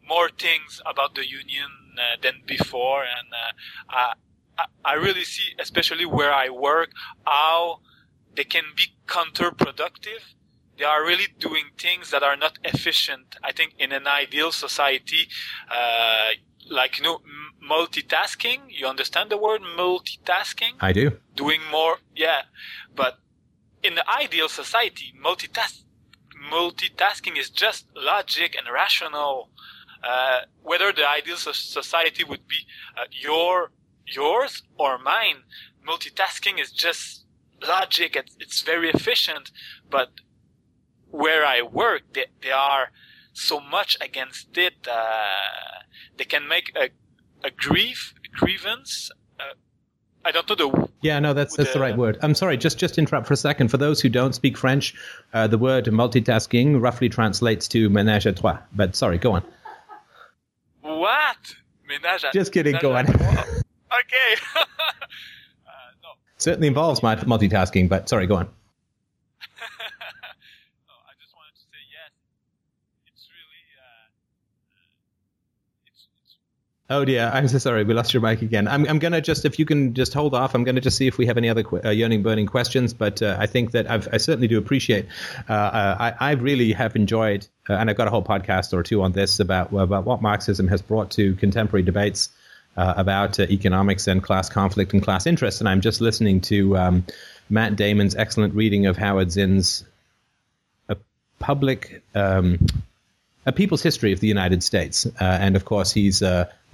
more things about the union uh, than before, and uh, I I really see, especially where I work, how they can be counterproductive. They are really doing things that are not efficient. I think in an ideal society, uh, like you know multitasking you understand the word multitasking? I do. Doing more yeah. But in the ideal society multitask multitasking is just logic and rational. Uh, whether the ideal society would be uh, your yours or mine multitasking is just logic. It's, it's very efficient. But where i work they, they are so much against it. Uh, they can make a, a grief, a grievance. Uh, I don't know the. Yeah, no, that's that's the, the, right word. I'm sorry, just just interrupt for a second. For those who don't speak French, uh, the word multitasking roughly translates to ménage à trois. But sorry, go on. What? Ménage à Just kidding. Go on. okay. Uh, no. Certainly involves multitasking, but sorry, go on. Oh dear, I'm so sorry. We lost your mic again. I'm, I'm gonna just, if you can just hold off, I'm gonna just see if we have any other uh, yearning burning questions. But uh, I think that I've, i certainly do appreciate. Uh, uh, I, I really have enjoyed, uh, and I've got a whole podcast or two on this about about what Marxism has brought to contemporary debates uh, about economics and class conflict and class interest. And I'm just listening to um, Matt Damon's excellent reading of Howard Zinn's a public. Um, a people's history of the United States. And of course, he's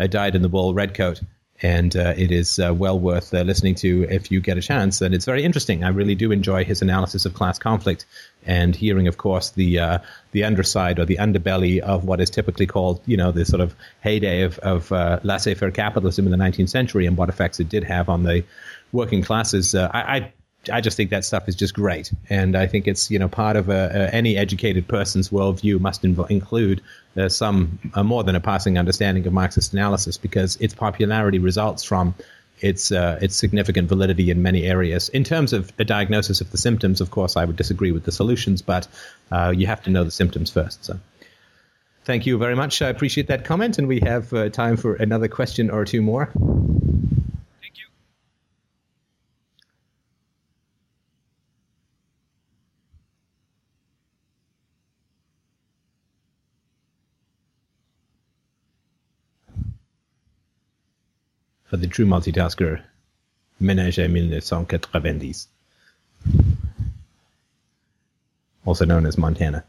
dyed in the wool redcoat. And uh, it is uh, well worth uh, listening to if you get a chance. And it's very interesting. I really do enjoy his analysis of class conflict and hearing, of course, the uh, the underside or the underbelly of what is typically called, you know, the sort of heyday of, of laissez-faire capitalism in the 19th century and what effects it did have on the working classes. I, I I just think that stuff is just great, and I think it's you know part of a, a, any educated person's worldview must inv- include uh, some uh, more than a passing understanding of Marxist analysis because its popularity results from its uh, its significant validity in many areas. In terms of a diagnosis of the symptoms, of course, I would disagree with the solutions, but uh, you have to know the symptoms first. So. Thank you very much. I appreciate that comment, and we have uh, time for another question or two more. The true multitasker, Ménage 1990, also known as Montana.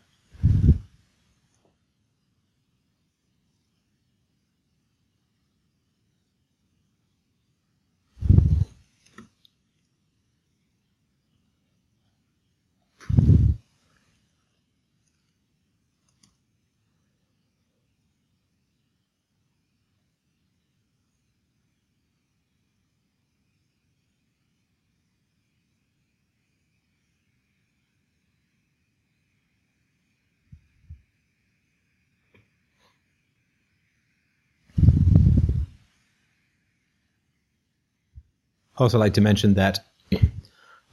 Also like to mention that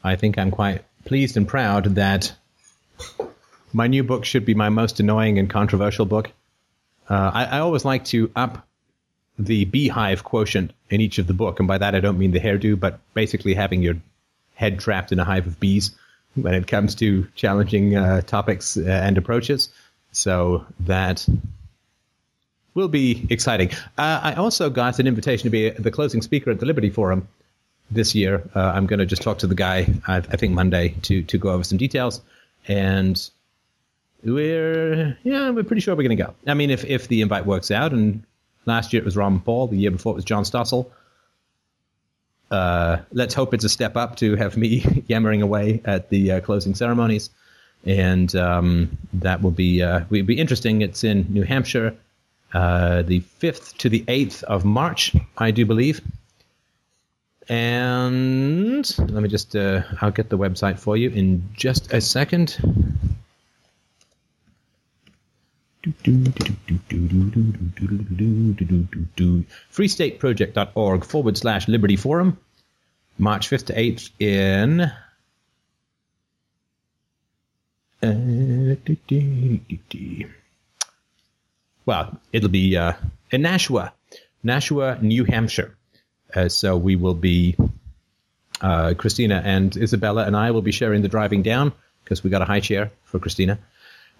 I think I'm quite pleased and proud that my new book should be my most annoying and controversial book. Uh, I, I, always like to up the beehive quotient in each of the book, and by that I don't mean the hairdo, but basically having your head trapped in a hive of bees when it comes to challenging uh, topics uh, and approaches. So that will be exciting. Uh, I also got an invitation to be the closing speaker at the Liberty Forum this year. Uh, I'm going to just talk to the guy, I, I, think Monday, to to go over some details, and we're yeah, we're pretty sure we're going to go. I mean, if if the invite works out, and last year it was Ron Paul, the year before it was John Stossel. Uh, let's hope it's a step up to have me yammering away at the uh, closing ceremonies, and um, that will be uh, will be interesting. It's in New Hampshire, uh, the fifth to the eighth of March, I do believe. And let me just, uh, I'll get the website for you in just a second. freestateproject.org forward slash liberty forum march 5th to 8th in uh, well it'll be uh, in nashua nashua new hampshire uh, so we will be, uh, Christina and Isabella and I will be sharing the driving down because we got a high chair for Christina.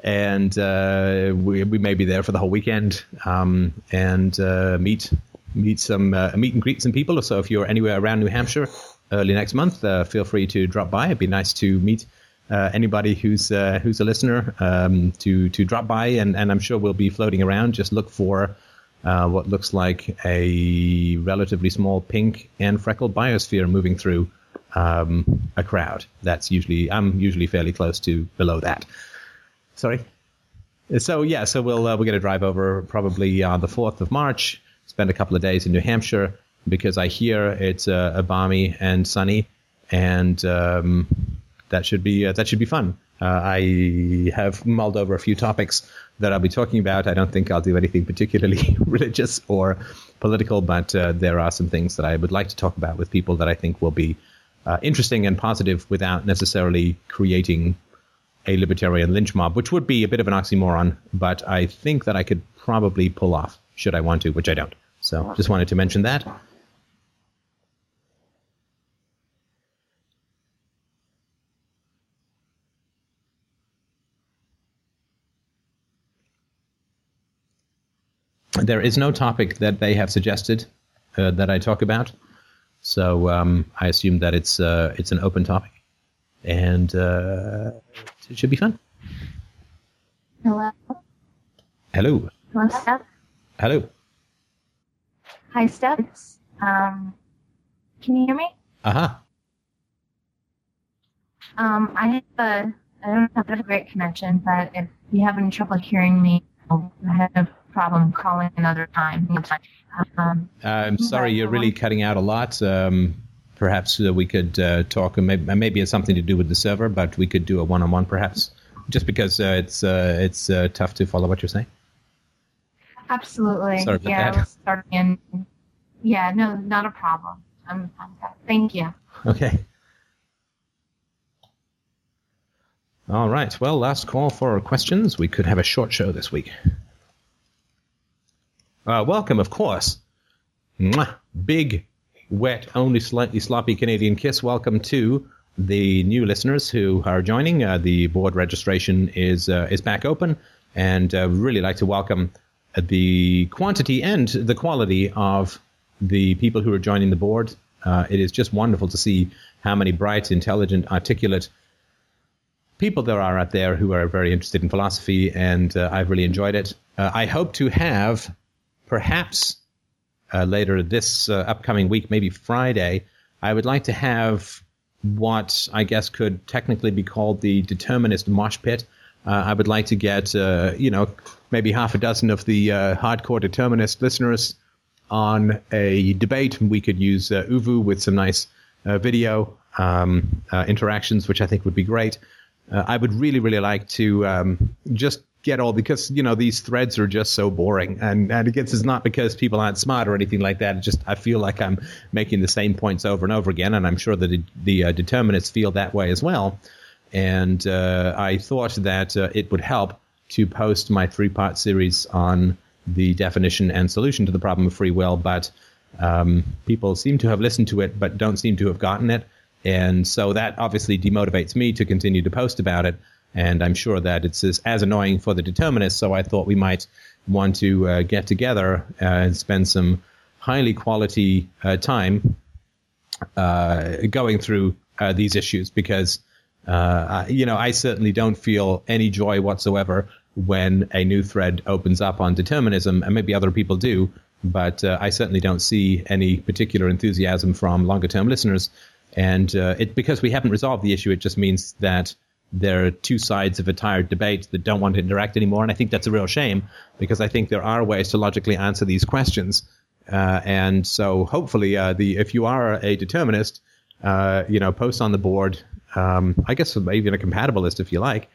And uh, we, we may be there for the whole weekend um, and uh, meet meet some uh, meet and greet some people. So if you're anywhere around New Hampshire early next month, feel free to drop by. It'd be nice to meet uh, anybody who's uh, who's a listener um, to to drop by, and, and I'm sure we'll be floating around. Just look for uh, what looks like a relatively small pink and freckled biosphere moving through um, a crowd. That's usually I'm usually fairly close to below that. Sorry. So yeah, so we'll uh, we're going to drive over probably on the fourth of March. Spend a couple of days in New Hampshire because I hear it's uh, balmy and sunny, and um, that should be uh, that should be fun. Uh, I have mulled over a few topics that I'll be talking about. I don't think I'll do anything particularly religious or political, but uh, there are some things that I would like to talk about with people that I think will be uh, interesting and positive without necessarily creating a libertarian lynch mob, which would be a bit of an oxymoron, but I think that I could probably pull off should I want to, which I don't. So just wanted to mention that. There is no topic that they have suggested uh, that I talk about, so um, I assume that it's uh, it's an open topic, and uh, it should be fun. Hello. Hello. Hello, Steph. Hello. Hi, Steph. Um, can you hear me? Uh huh. Um, I have a, I don't have a great connection, but if you have any trouble hearing me, I have problem calling another time. Um, I'm sorry, you're really cutting out a lot. Um, perhaps uh, we could uh, talk, and maybe, maybe it's something to do with the server, but we could do a one-on-one perhaps, just because uh, it's uh, it's uh, tough to follow what you're saying. Absolutely. Sorry yeah, that. Starting in. Yeah, no, not a problem. I'm that. Thank you. Okay. All right. Well, last call for questions. We could have a short show this week. Uh, welcome, of course. Mwah. Big, wet, only slightly sloppy Canadian kiss. Welcome to the new listeners who are joining. Uh, the board registration is uh, is back open, and uh, really like to welcome the quantity and the quality of the people who are joining the board. Uh, it is just wonderful to see how many bright, intelligent, articulate people there are out there who are very interested in philosophy, and uh, I've really enjoyed it. Uh, I hope to have, perhaps uh, later this uh, upcoming week, maybe Friday, I would like to have what I guess could technically be called the determinist mosh pit. Uh, I would like to get, uh, you know, maybe half a dozen of the hardcore determinist listeners on a debate. We could use uh, ooVoo with some nice uh, video um, uh, interactions, which I think would be great. Uh, I would really, really like to um, just get all because you know these threads are just so boring, and and it it's not because people aren't smart or anything like that. It just I feel like I'm making the same points over and over again, and I'm sure that the uh, determinists feel that way as well. And uh, I thought that it would help to post my three part series on the definition and solution to the problem of free will, but um, people seem to have listened to it, but don't seem to have gotten it. And so that obviously demotivates me to continue to post about it. And I'm sure that it's as, as annoying for the determinists. So I thought we might want to uh, get together uh, and spend some highly quality uh, time uh, going through uh, these issues because, uh, you know, I certainly don't feel any joy whatsoever when a new thread opens up on determinism, and maybe other people do, but I certainly don't see any particular enthusiasm from longer term listeners. And it because we haven't resolved the issue, it just means that there are two sides of a tired debate that don't want to interact anymore. And I think that's a real shame because I think there are ways to logically answer these questions. Uh, and so hopefully, uh, the if you are a determinist, uh, you know, post on the board. Um, I guess even a compatibilist if you like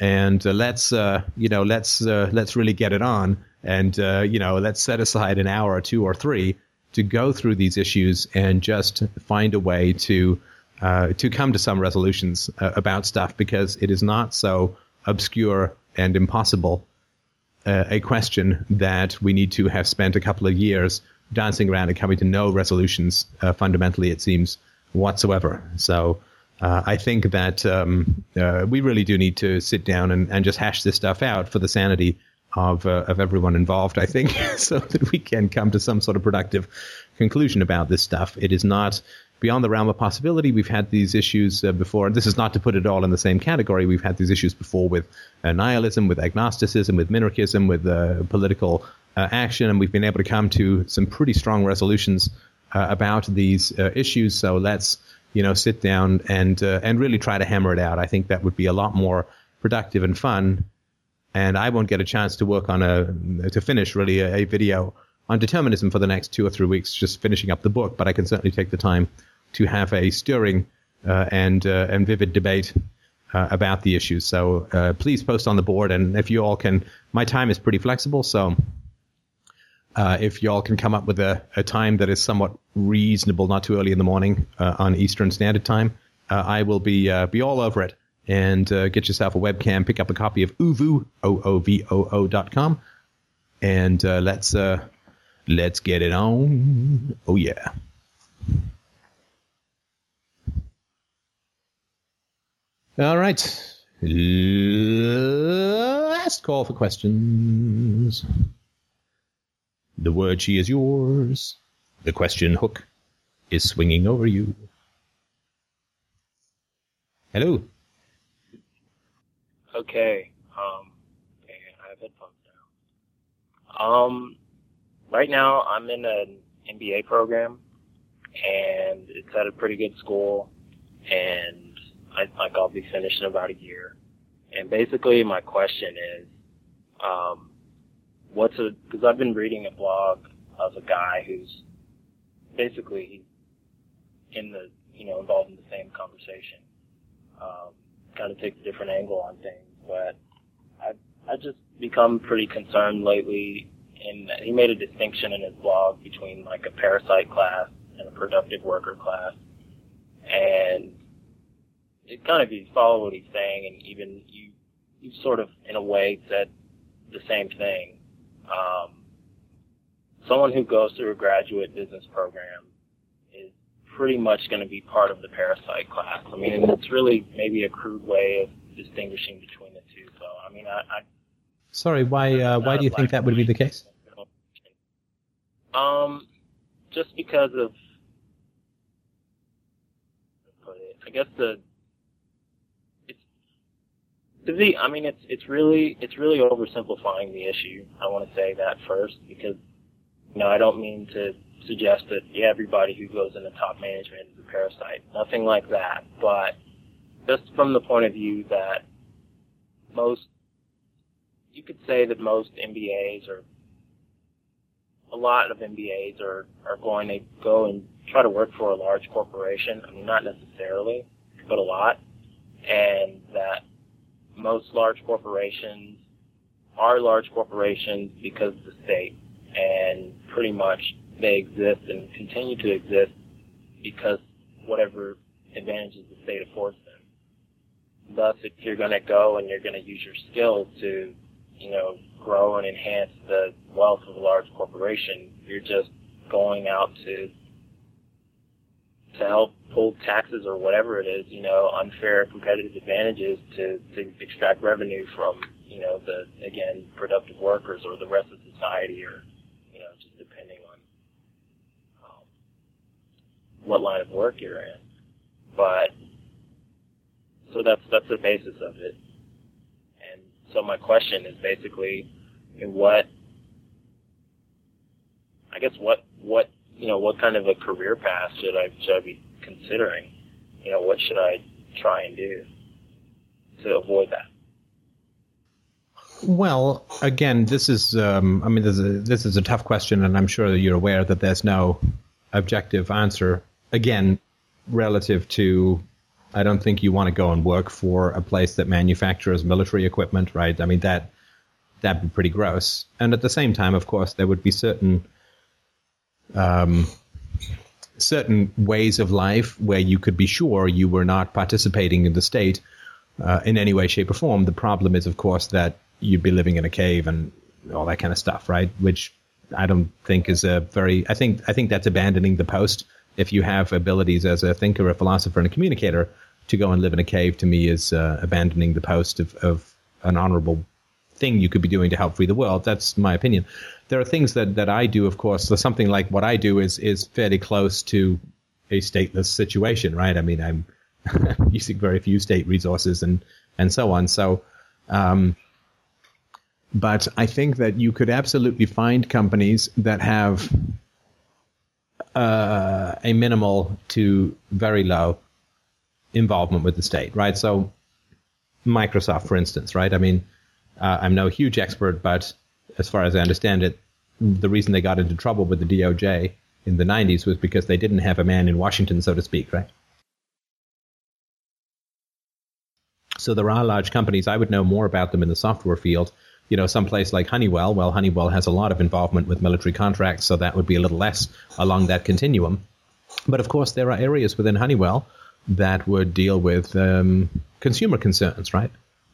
and uh, let's uh, you know let's uh, let's really get it on and you know let's set aside an hour or two or three to go through these issues and just find a way to uh, to come to some resolutions uh, about stuff because it is not so obscure and impossible a question that we need to have spent a couple of years dancing around and coming to no resolutions fundamentally it seems whatsoever so uh, I think that um, uh, we really do need to sit down and, and just hash this stuff out for the sanity of uh, of everyone involved. I think so that we can come to some sort of productive conclusion about this stuff. It is not beyond the realm of possibility. We've had these issues uh, before. This is not to put it all in the same category. We've had these issues before with uh, nihilism, with agnosticism, with minarchism, with uh, political action, and we've been able to come to some pretty strong resolutions about these issues. So let's you know, sit down and uh, and really try to hammer it out. I think that would be a lot more productive and fun. And I won't get a chance to work on a to finish really a, a video on determinism for the next two or three weeks, just finishing up the book. But I can certainly take the time to have a stirring uh, and uh, and vivid debate uh, about the issues. So uh, please post on the board, and if you all can, my time is pretty flexible, so uh, if y'all can come up with a, a, time that is somewhat reasonable, not too early in the morning uh, on Eastern Standard Time, I will be be all over it. And get yourself a webcam, pick up a copy of ooVoo, O O V O O dot com, and let's Let's get it on. Oh, yeah. All right. Last call for questions. The word she is yours. The question hook is swinging over you. Hello. Okay. Um, I have headphones now. Um, right now I'm in an MBA program, and it's at a pretty good school, and I think I'll be finished in about a year. And basically, my question is, um, what's a because I've been reading a blog of a guy who's basically in the you know involved in the same conversation. Um, kind of takes a different angle on things, but I've I just become pretty concerned lately. In he made a distinction in his blog between like a parasite class and a productive worker class, and it kind of you follow what he's saying, and even you you sort of in a way said the same thing. Um, someone who goes through a graduate business program is pretty much going to be part of the parasite class. I mean, it's really maybe a crude way of distinguishing between the two. So, I mean, I. I Sorry, why? Uh, why do you think that would be the case? Um, just because of, I guess the to be, I mean, it's it's really it's really oversimplifying the issue. I want to say that first because you know I don't mean to suggest that yeah, everybody who goes into top management is a parasite. Nothing like that. But just from the point of view that most, you could say that most MBAs or a lot of MBAs are are going to go and try to work for a large corporation. I mean, not necessarily, but a lot, and that most large corporations are large corporations because of the state, and pretty much they exist and continue to exist because whatever advantages the state affords them. Thus, if you're going to go and you're going to use your skills to, you know, grow and enhance the wealth of a large corporation, you're just going out to to help pull taxes or whatever it is, you know, unfair competitive advantages to, to extract revenue from, you know, the, again, productive workers or the rest of society or, you know, just depending on um, what line of work you're in. But, so that's, that's the basis of it. So my question is basically, what, I guess what, what you know, what kind of a career path should I should I be considering? You know, what should I try and do to avoid that? Well, again, this is um, I mean, this is, a, this is a tough question, and I'm sure that you're aware that there's no objective answer. Again, relative to, I don't think you want to go and work for a place that manufactures military equipment, right? I mean that that'd be pretty gross. And at the same time, of course, there would be certain um, certain ways of life where you could be sure you were not participating in the state uh, in any way, shape, or form. The problem is, of course, that you'd be living in a cave and all that kind of stuff, right? Which I don't think is a very. I think I think that's abandoning the post. If you have abilities as a thinker, a philosopher, and a communicator, to go and live in a cave to me is uh, abandoning the post of, of an honorable thing you could be doing to help free the world. That's my opinion there are things that, that I do, of course. So something like what I do is is fairly close to a stateless situation, right? I mean, I'm using very few state resources and and so on. So, um, but I think that you could absolutely find companies that have uh, a minimal to very low involvement with the state, right? So, Microsoft, for instance, right? I mean, uh, I'm no huge expert, but as far as I understand it, the reason they got into trouble with the DOJ in the 90s was because they didn't have a man in Washington, so to speak, right? So there are large companies. I would know more about them in the software field. You know, some place like Honeywell. Well, Honeywell has a lot of involvement with military contracts, so that would be a little less along that continuum. But of course, there are areas within Honeywell that would deal with um, consumer concerns, right?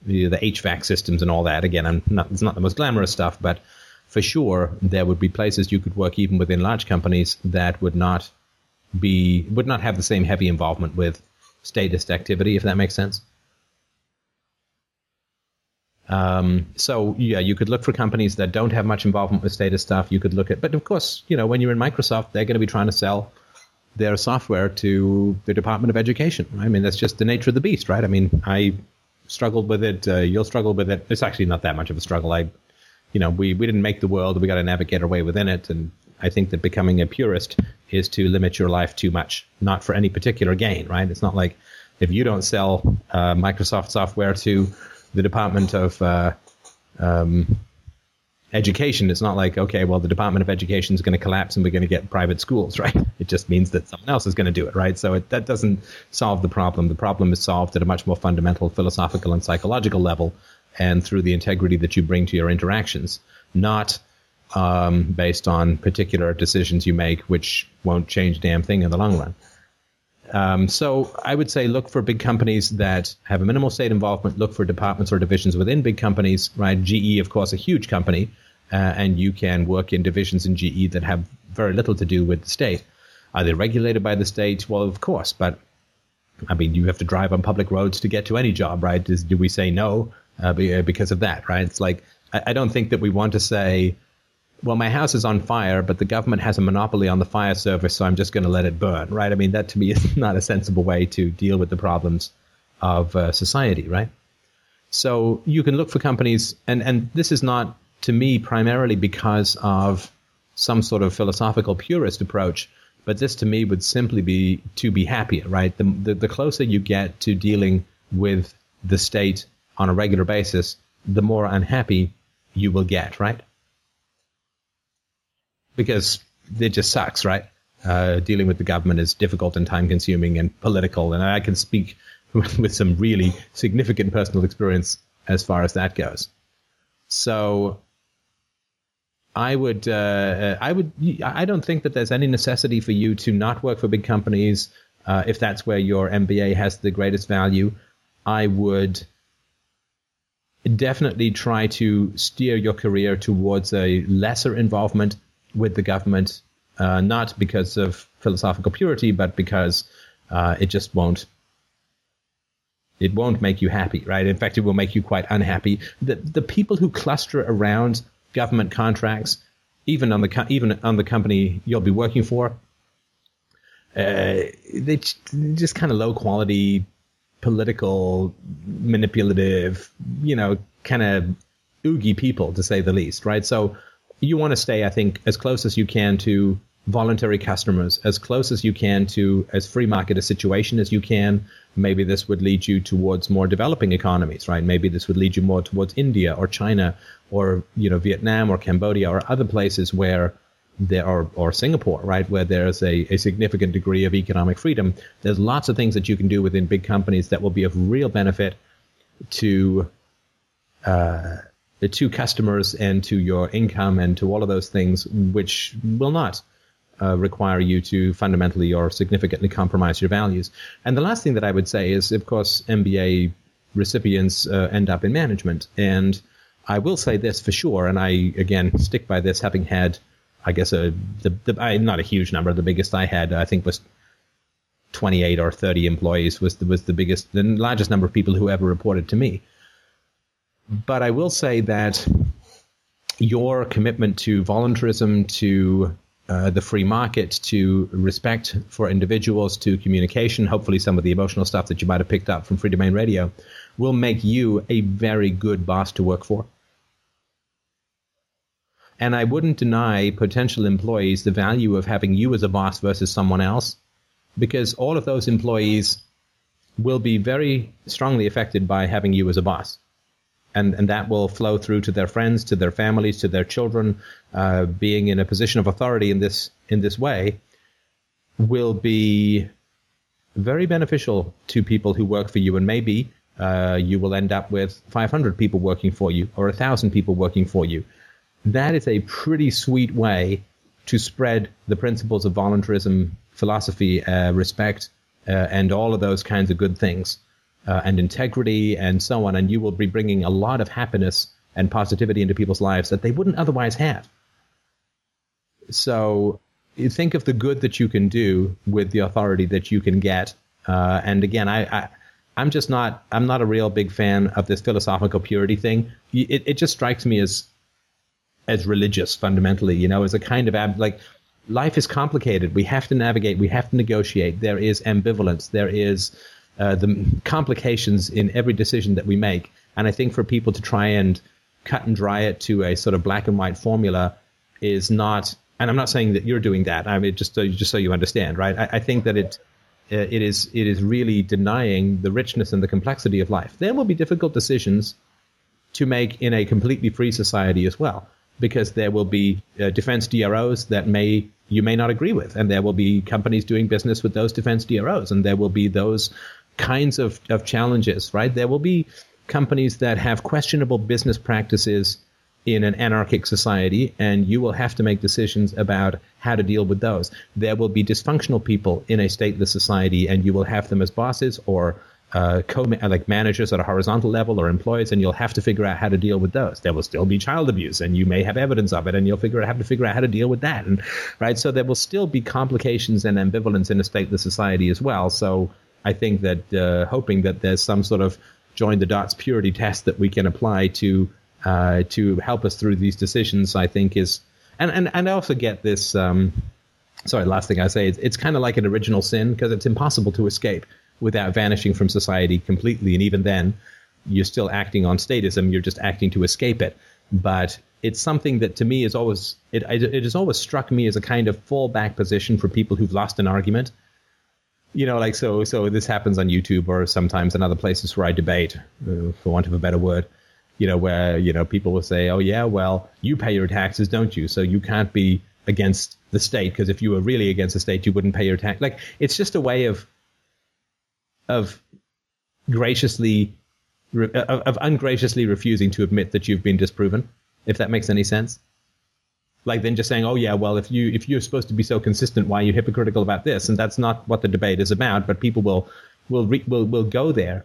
The, the HVAC systems and all that. Again, not, it's not the most glamorous stuff, but for sure there would be places you could work even within large companies that would not be would not have the same heavy involvement with statist activity, if that makes sense. Um, so yeah, you could look for companies that don't have much involvement with status stuff. You could look at, but of course, you know, when you're in Microsoft, they're going to be trying to sell their software to the Department of Education. I mean, that's just the nature of the beast, right? I mean, I struggled with it. Uh, you'll struggle with it. It's actually not that much of a struggle. I, you know, we we didn't make the world. We got to navigate our way within it, and I think that becoming a purist is to limit your life too much, not for any particular gain, right? It's not like if you don't sell uh, Microsoft software to the Department of uh, um, Education, it's not like, okay, well, the Department of Education is going to collapse and we're going to get private schools, right? It just means that someone else is going to do it, right? So it, that doesn't solve the problem. The problem is solved at a much more fundamental philosophical and psychological level and through the integrity that you bring to your interactions, not um, based on particular decisions you make, which won't change damn thing in the long run. Um, so I would say look for big companies that have a minimal state involvement. Look for departments or divisions within big companies. Right? GE, of course, a huge company, uh, and you can work in divisions in GE that have very little to do with the state. Are they regulated by the state? Well, of course, but I mean, you have to drive on public roads to get to any job, right? Do we say no uh, because of that, right? It's like I, I don't think that we want to say well, my house is on fire, but the government has a monopoly on the fire service, so I'm just going to let it burn, right? I mean, that to me is not a sensible way to deal with the problems of uh, society, right? So you can look for companies, and, and this is not to me primarily because of some sort of philosophical purist approach, but this to me would simply be to be happier, right? The, the, the closer you get to dealing with the state on a regular basis, the more unhappy you will get, right? Because it just sucks, right? Uh, dealing with the government is difficult and time consuming and political. And I can speak with some really significant personal experience as far as that goes. So I would, uh, I would, I don't think that there's any necessity for you to not work for big companies uh, if that's where your MBA has the greatest value. I would definitely try to steer your career towards a lesser involvement with the government, uh, not because of philosophical purity, but because uh, it just won't. It won't make you happy, right? In fact, it will make you quite unhappy. The the people who cluster around government contracts, even on the even on the company you'll be working for, uh, they just kind of low quality, political, manipulative, you know, kind of oogie people to say the least, right? So you want to stay, I think, as close as you can to voluntary customers, as close as you can to as free market a situation as you can. Maybe this would lead you towards more developing economies, right? Maybe this would lead you more towards India or China or you know Vietnam or Cambodia or other places where there are or Singapore, right, where there's a, a significant degree of economic freedom. There's lots of things that you can do within big companies that will be of real benefit to uh, to customers and to your income and to all of those things, which will not uh, require you to fundamentally or significantly compromise your values. And the last thing that I would say is, of course, MBA recipients uh, end up in management. And I will say this for sure, and I again stick by this, having had, I guess, a the, the I, not a huge number. The biggest I had, I think, was 28 or 30 employees. was the, was the biggest, the largest number of people who ever reported to me. But I will say that your commitment to voluntarism, to uh, the free market, to respect for individuals, to communication, hopefully some of the emotional stuff that you might have picked up from Freedomain Radio, will make you a very good boss to work for. And I wouldn't deny potential employees the value of having you as a boss versus someone else, because all of those employees will be very strongly affected by having you as a boss and, and that will flow through to their friends, to their families, to their children. Uh, being in a position of authority in this in this way will be very beneficial to people who work for you, and maybe uh, you will end up with 500 people working for you or 1,000 people working for you. That is a pretty sweet way to spread the principles of voluntarism, philosophy, uh, respect, uh, and all of those kinds of good things uh, and integrity and so on. And you will be bringing a lot of happiness and positivity into people's lives that they wouldn't otherwise have. So think of the good that you can do with the authority that you can get. Uh, and again, I, I I'm just not I'm not a real big fan of this philosophical purity thing. It, it just strikes me as as religious fundamentally, you know, as a kind of ab- like life is complicated. We have to navigate. We have to negotiate. There is ambivalence. There is uh, the complications in every decision that we make. And I think for people to try and cut and dry it to a sort of black and white formula is not. And I'm not saying that you're doing that. I mean, just so, just so you understand, right? I, I think that it uh, it is it is really denying the richness and the complexity of life. There will be difficult decisions to make in a completely free society as well, because there will be uh, defense DROs that may you may not agree with, and there will be companies doing business with those defense DROs, and there will be those kinds of, of challenges, right? There will be companies that have questionable business practices in an anarchic society, and you will have to make decisions about how to deal with those. There will be dysfunctional people in a stateless society, and you will have them as bosses or uh, co like managers at a horizontal level or employees, and you'll have to figure out how to deal with those. There will still be child abuse, and you may have evidence of it, and you'll figure out have to figure out how to deal with that. And right, so there will still be complications and ambivalence in a stateless society as well. So I think that uh, hoping that there's some sort of join the dots purity test that we can apply to uh, to help us through these decisions, I think is, and and, and I also get this. Um, sorry, last thing I say, it's, it's kind of like an original sin because it's impossible to escape without vanishing from society completely, and even then, you're still acting on statism. You're just acting to escape it, but it's something that to me is always it, it has always struck me as a kind of fallback position for people who've lost an argument you know like so so this happens on youtube or sometimes in other places where i debate uh, for want of a better word you know, where, you know, people will say, oh, yeah, well, you pay your taxes, don't you? So you can't be against the state because if you were really against the state, you wouldn't pay your tax. Like, it's just a way of, of graciously, of, of ungraciously refusing to admit that you've been disproven, if that makes any sense. Like then just saying, oh yeah, well if you if you're supposed to be so consistent, why are you hypocritical about this? And that's not what the debate is about. But people will will re- will will go there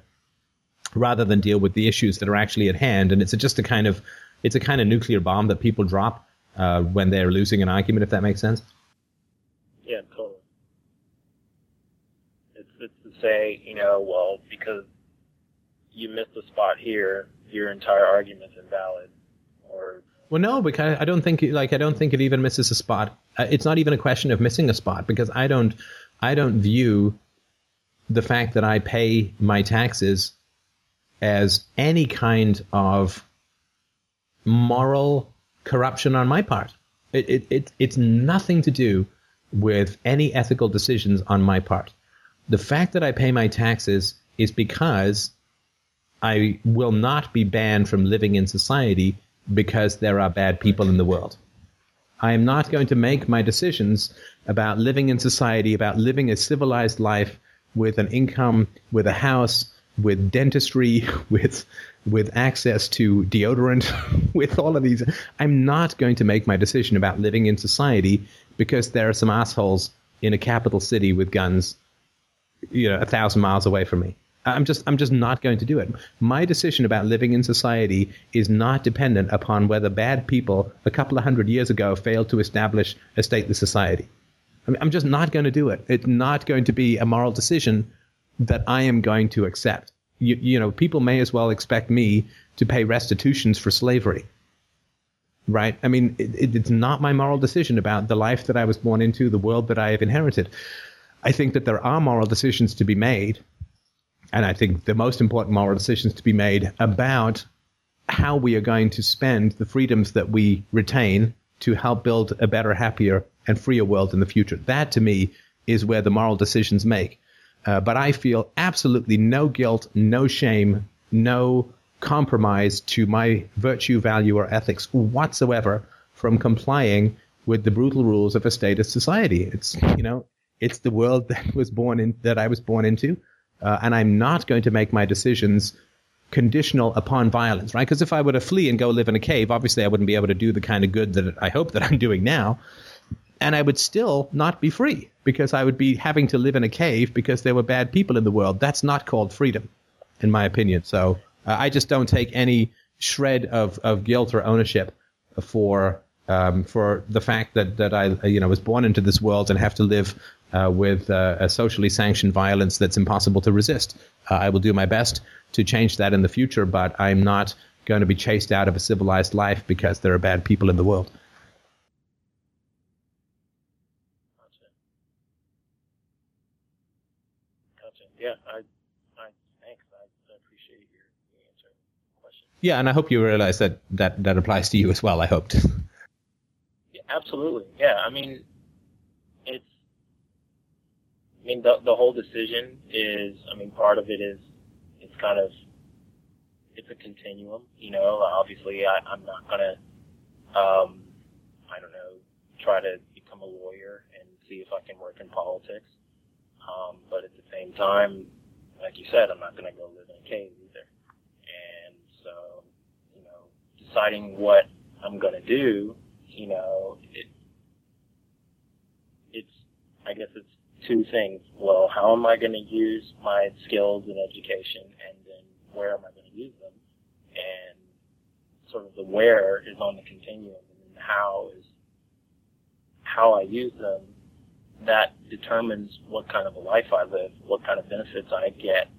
rather than deal with the issues that are actually at hand. And it's just a kind of it's a kind of nuclear bomb that people drop uh, when they're losing an argument, if that makes sense. Yeah, totally. It's it's to say, you know, well, because you missed a spot here, your entire argument's invalid, or well, no, because I don't think like I don't think it even misses a spot. Uh, it's not even a question of missing a spot because I don't I don't view the fact that I pay my taxes as any kind of moral corruption on my part. It, it, it, it's nothing to do with any ethical decisions on my part. The fact that I pay my taxes is because I will not be banned from living in society because there are bad people in the world. I am not going to make my decisions about living in society, about living a civilized life with an income, with a house, with dentistry, with with access to deodorant, with all of these. I'm not going to make my decision about living in society because there are some assholes in a capital city with guns, you know, a thousand miles away from me. I'm just I'm just not going to do it. My decision about living in society is not dependent upon whether bad people a couple of hundred years ago failed to establish a stateless society. I I'm just not going to do it. It's not going to be a moral decision that I am going to accept. You, you know, people may as well expect me to pay restitutions for slavery. Right? I mean, it, it's not my moral decision about the life that I was born into, the world that I have inherited. I think that there are moral decisions to be made, and I think the most important moral decisions to be made about how we are going to spend the freedoms that we retain to help build a better, happier, and freer world in the future. That, to me, is where the moral decisions make. Uh, but I feel absolutely no guilt, no shame, no compromise to my virtue, value, or ethics whatsoever from complying with the brutal rules of a statist society. It's you know, it's the world that was born in that I was born into, uh, and I'm not going to make my decisions conditional upon violence, right? Because if I were to flee and go live in a cave, obviously I wouldn't be able to do the kind of good that I hope that I'm doing now and I would still not be free because I would be having to live in a cave because there were bad people in the world. That's not called freedom, in my opinion. So uh, I just don't take any shred of, of guilt or ownership for um, for the fact that that I you know was born into this world and have to live uh, with uh, a socially sanctioned violence that's impossible to resist. Uh, I will do my best to change that in the future, but I'm not going to be chased out of a civilized life because there are bad people in the world. Yeah, I, I thanks. I, I appreciate your, your answer question. Yeah, and I hope you realize that that that applies to you as well. I hoped. yeah, absolutely. Yeah, I mean, mean, the the whole decision is. I mean, part of it is. It's kind of. It's a continuum, you know. Obviously, I, I'm not gonna. Um, I don't know. Try to become a lawyer and see if I can work in politics. Um, but at the same time, like you said, I'm not going to go live in a cave either. And so, you know, deciding what I'm going to do, you know, it, it's, I guess it's two things. Well, how am I going to use my skills and education and then where am I going to use them? And sort of the where is on the continuum and how is how I use them that determines what kind of a life I live, what kind of benefits I get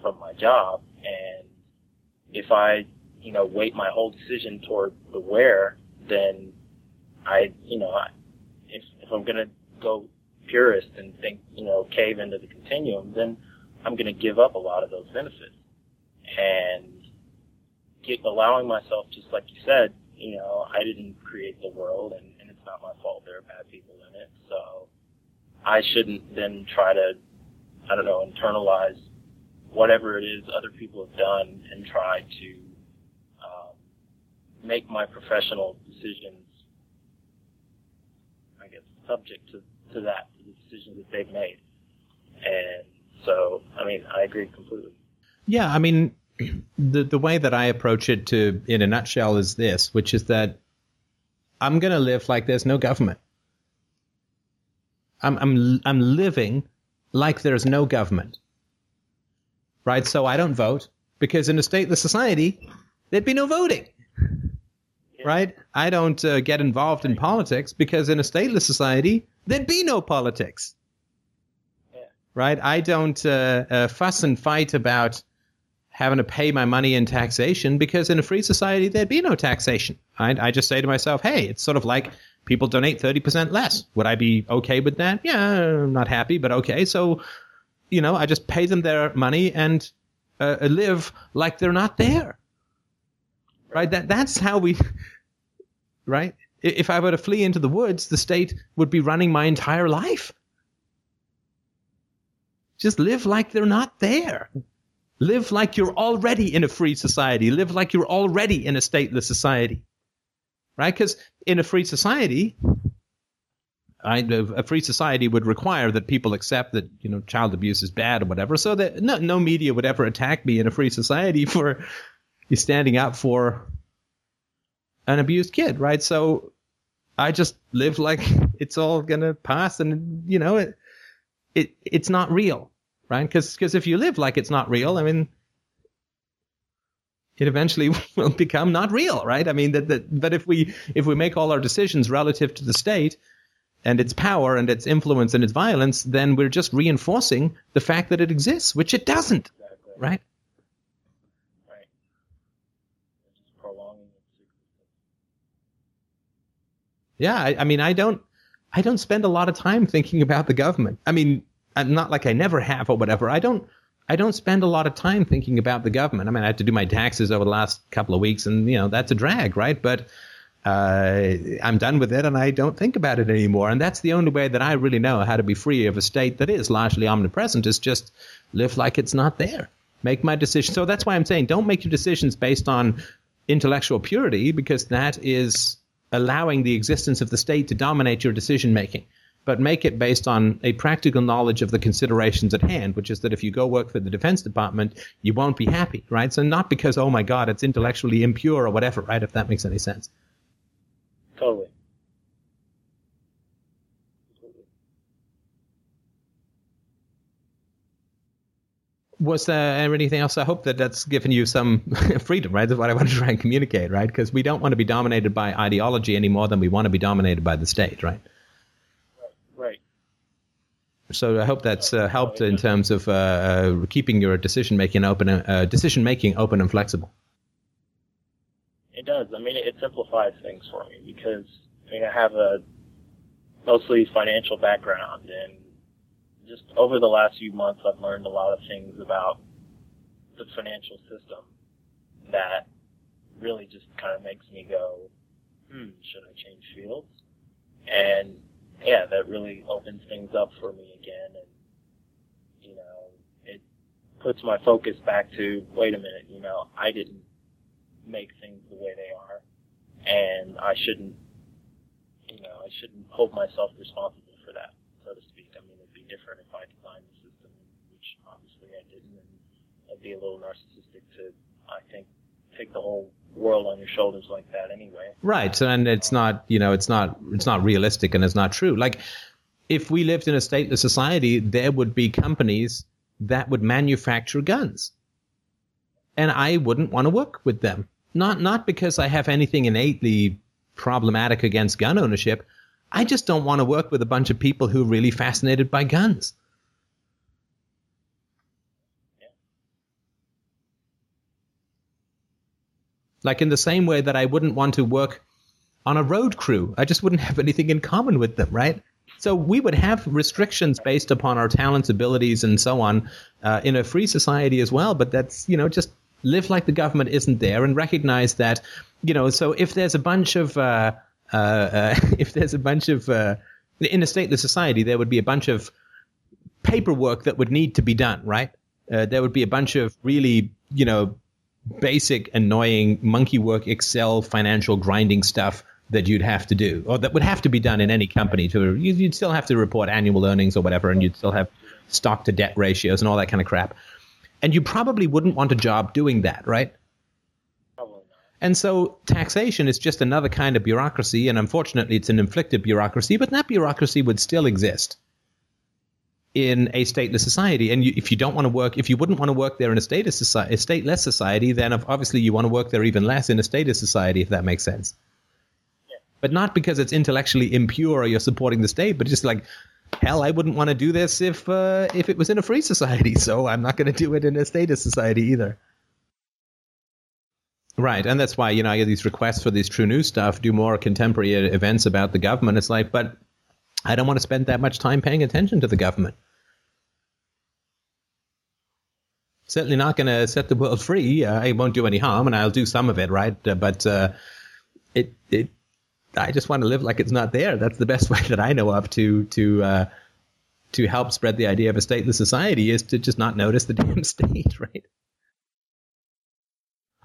from my job. And if I, you know, weight my whole decision toward the where, then I, you know, I, if, if I'm going to go purist and think, you know, cave into the continuum, then I'm going to give up a lot of those benefits. And get, allowing myself, just like you said, you know, I didn't create the world and, and it's not my fault. There are bad people in it. So, I shouldn't then try to, I don't know, internalize whatever it is other people have done and try to um, make my professional decisions, I guess, subject to, to that, decisions that they've made. And so, I mean, I agree completely. Yeah, I mean, the the way that I approach it to, in a nutshell, is this, which is that I'm going to live like there's no government. I'm, I'm, I'm living like there's no government. Right? So I don't vote because in a stateless society, there'd be no voting. Right? I don't uh, get involved in politics because in a stateless society, there'd be no politics. Right? I don't uh, uh, fuss and fight about having to pay my money in taxation because in a free society, there'd be no taxation. I, I just say to myself, hey, it's sort of like people donate 30% less. Would I be okay with that? Yeah, I'm not happy, but okay. So, you know, I just pay them their money and uh, live like they're not there. Right? That that's how we right? If I were to flee into the woods, the state would be running my entire life. Just live like they're not there. Live like you're already in a free society. Live like you're already in a stateless society right? Because in a free society, I, a free society would require that people accept that you know child abuse is bad or whatever, so that no, no media would ever attack me in a free society for standing up for an abused kid, right? So I just live like it's all gonna pass, and you know it, it it's not real, right? Because because if you live like it's not real, I mean it eventually will become not real, right? I mean, that, that, but if we if we make all our decisions relative to the state and its power and its influence and its violence, then we're just reinforcing the fact that it exists, which it doesn't? Right. Just prolonging its existence. Yeah, I, I mean, I don't, I don't spend a lot of time thinking about the government. I mean, I'm not like I never have or whatever. I don't I don't spend a lot of time thinking about the government. I mean, I had to do my taxes over the last couple of weeks, and you know that's a drag, right? But uh, I'm done with it, and I don't think about it anymore. And that's the only way that I really know how to be free of a state that is largely omnipresent. Is just live like it's not there. Make my decision. So that's why I'm saying don't make your decisions based on intellectual purity, because that is allowing the existence of the state to dominate your decision making but make it based on a practical knowledge of the considerations at hand, which is that if you go work for the Defense Department, you won't be happy, right? So not because, oh my God, it's intellectually impure or whatever, right? If that makes any sense. Totally. Was there anything else? I hope that that's given you some freedom, right? That's what I want to try and communicate, right? Because we don't want to be dominated by ideology any more than we want to be dominated by the state, right? Right. So I hope that's uh, helped in terms of uh, uh, keeping your decision making open, uh, decision making open and flexible. It does. I mean, it simplifies things for me because I mean, I have a mostly financial background and just over the last few months, I've learned a lot of things about the financial system that really just kind of makes me go, hmm, should I change fields? And yeah, that really opens things up for me again. And, you know, it puts my focus back to, wait a minute, you know, I didn't make things the way they are. And I shouldn't, you know, I shouldn't hold myself responsible for that, so to speak. I mean, it'd be different if I designed the system, which obviously I didn't. And I'd be a little narcissistic to, I think, take the whole world on your shoulders like that anyway. Right. So, and it's not, you know, it's not, it's not realistic and it's not true. Like, if we lived in a stateless society, there would be companies that would manufacture guns. And I wouldn't want to work with them. Not, not because I have anything innately problematic against gun ownership. I just don't want to work with a bunch of people who are really fascinated by guns. Like in the same way that I wouldn't want to work on a road crew. I just wouldn't have anything in common with them, right? So we would have restrictions based upon our talents, abilities, and so on uh, in a free society as well. But that's, you know, just live like the government isn't there and recognize that, you know, so if there's a bunch of, uh, uh, uh if there's a bunch of, uh, in a stateless society, there would be a bunch of paperwork that would need to be done, right? Uh, there would be a bunch of really, you know, basic, annoying monkey work, Excel, financial grinding stuff that you'd have to do, or that would have to be done in any company. To you'd still have to report annual earnings or whatever, and you'd still have stock to debt ratios and all that kind of crap. And you probably wouldn't want a job doing that, right? And so taxation is just another kind of bureaucracy, and unfortunately, it's an inflicted bureaucracy, but that bureaucracy would still exist in a stateless society. And you, if you don't want to work, if you wouldn't want to work there in a stateless society, a stateless society, then obviously you want to work there even less in a stateless society, if that makes sense. Yeah. But not because it's intellectually impure or you're supporting the state, but just like, hell, I wouldn't want to do this if uh, if it was in a free society. So I'm not going to do it in a stateless society either. Right, and that's why you know I get these requests for this true news stuff, do more contemporary events about the government. It's like, but I don't want to spend that much time paying attention to the government. Certainly not going to set the world free. Uh, it won't do any harm, and I'll do some of it, right? Uh, but uh, it, it, I just want to live like it's not there. That's the best way that I know of to to uh, to help spread the idea of a stateless society is to just not notice the damn state, right?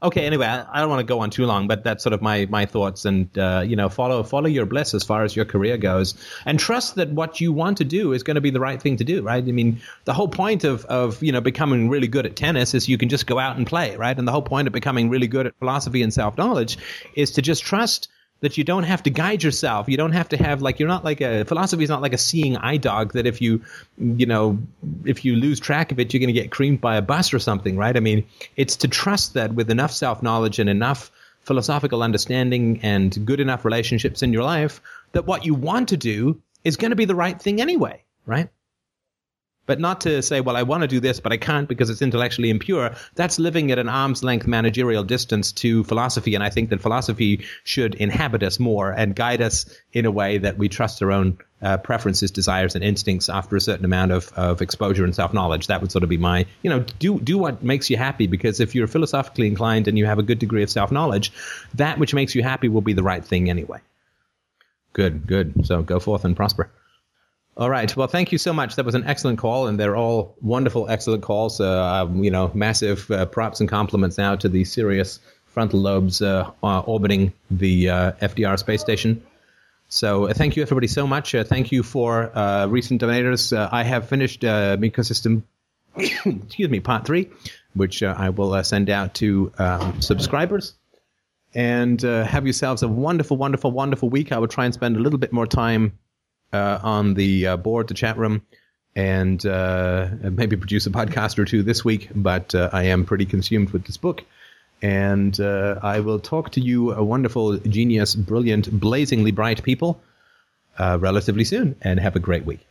Okay. Anyway, I, don't want to go on too long, but that's sort of my my thoughts. And uh, you know, follow follow your bliss as far as your career goes, and trust that what you want to do is going to be the right thing to do. Right? I mean, the whole point of of you know becoming really good at tennis is you can just go out and play. Right? And the whole point of becoming really good at philosophy and self knowledge is to just trust that you don't have to guide yourself. You don't have to have like you're not like a philosophy is not like a seeing eye dog that if you you know if you lose track of it you're going to get creamed by a bus or something, right? I mean, it's to trust that with enough self-knowledge and enough philosophical understanding and good enough relationships in your life that what you want to do is going to be the right thing anyway, right? But not to say, well, I want to do this, but I can't because it's intellectually impure. That's living at an arm's length managerial distance to philosophy. And I think that philosophy should inhabit us more and guide us in a way that we trust our own uh, preferences, desires, and instincts after a certain amount of, of exposure and self knowledge. That would sort of be my, you know, do, do what makes you happy because if you're philosophically inclined and you have a good degree of self knowledge, that which makes you happy will be the right thing anyway. Good, good. So go forth and prosper. All right. Well, thank you so much. That was an excellent call, and they're all wonderful, excellent calls. Uh, um, you know, massive uh, props and compliments now to the Sirius frontal lobes uh, uh orbiting the uh, FDR space station. So, uh, thank you, everybody, so much. thank you for recent donators. I have finished uh, Ecosystem, excuse me, part three, which I will send out to um, subscribers. And have yourselves a wonderful, wonderful, wonderful week. I will try and spend a little bit more time uh, on the uh, board, the chat room, and uh, maybe produce a podcast or two this week. But uh, I am pretty consumed with this book. And uh, I will talk to you, a wonderful, genius, brilliant, blazingly bright people, uh, relatively soon. And have a great week.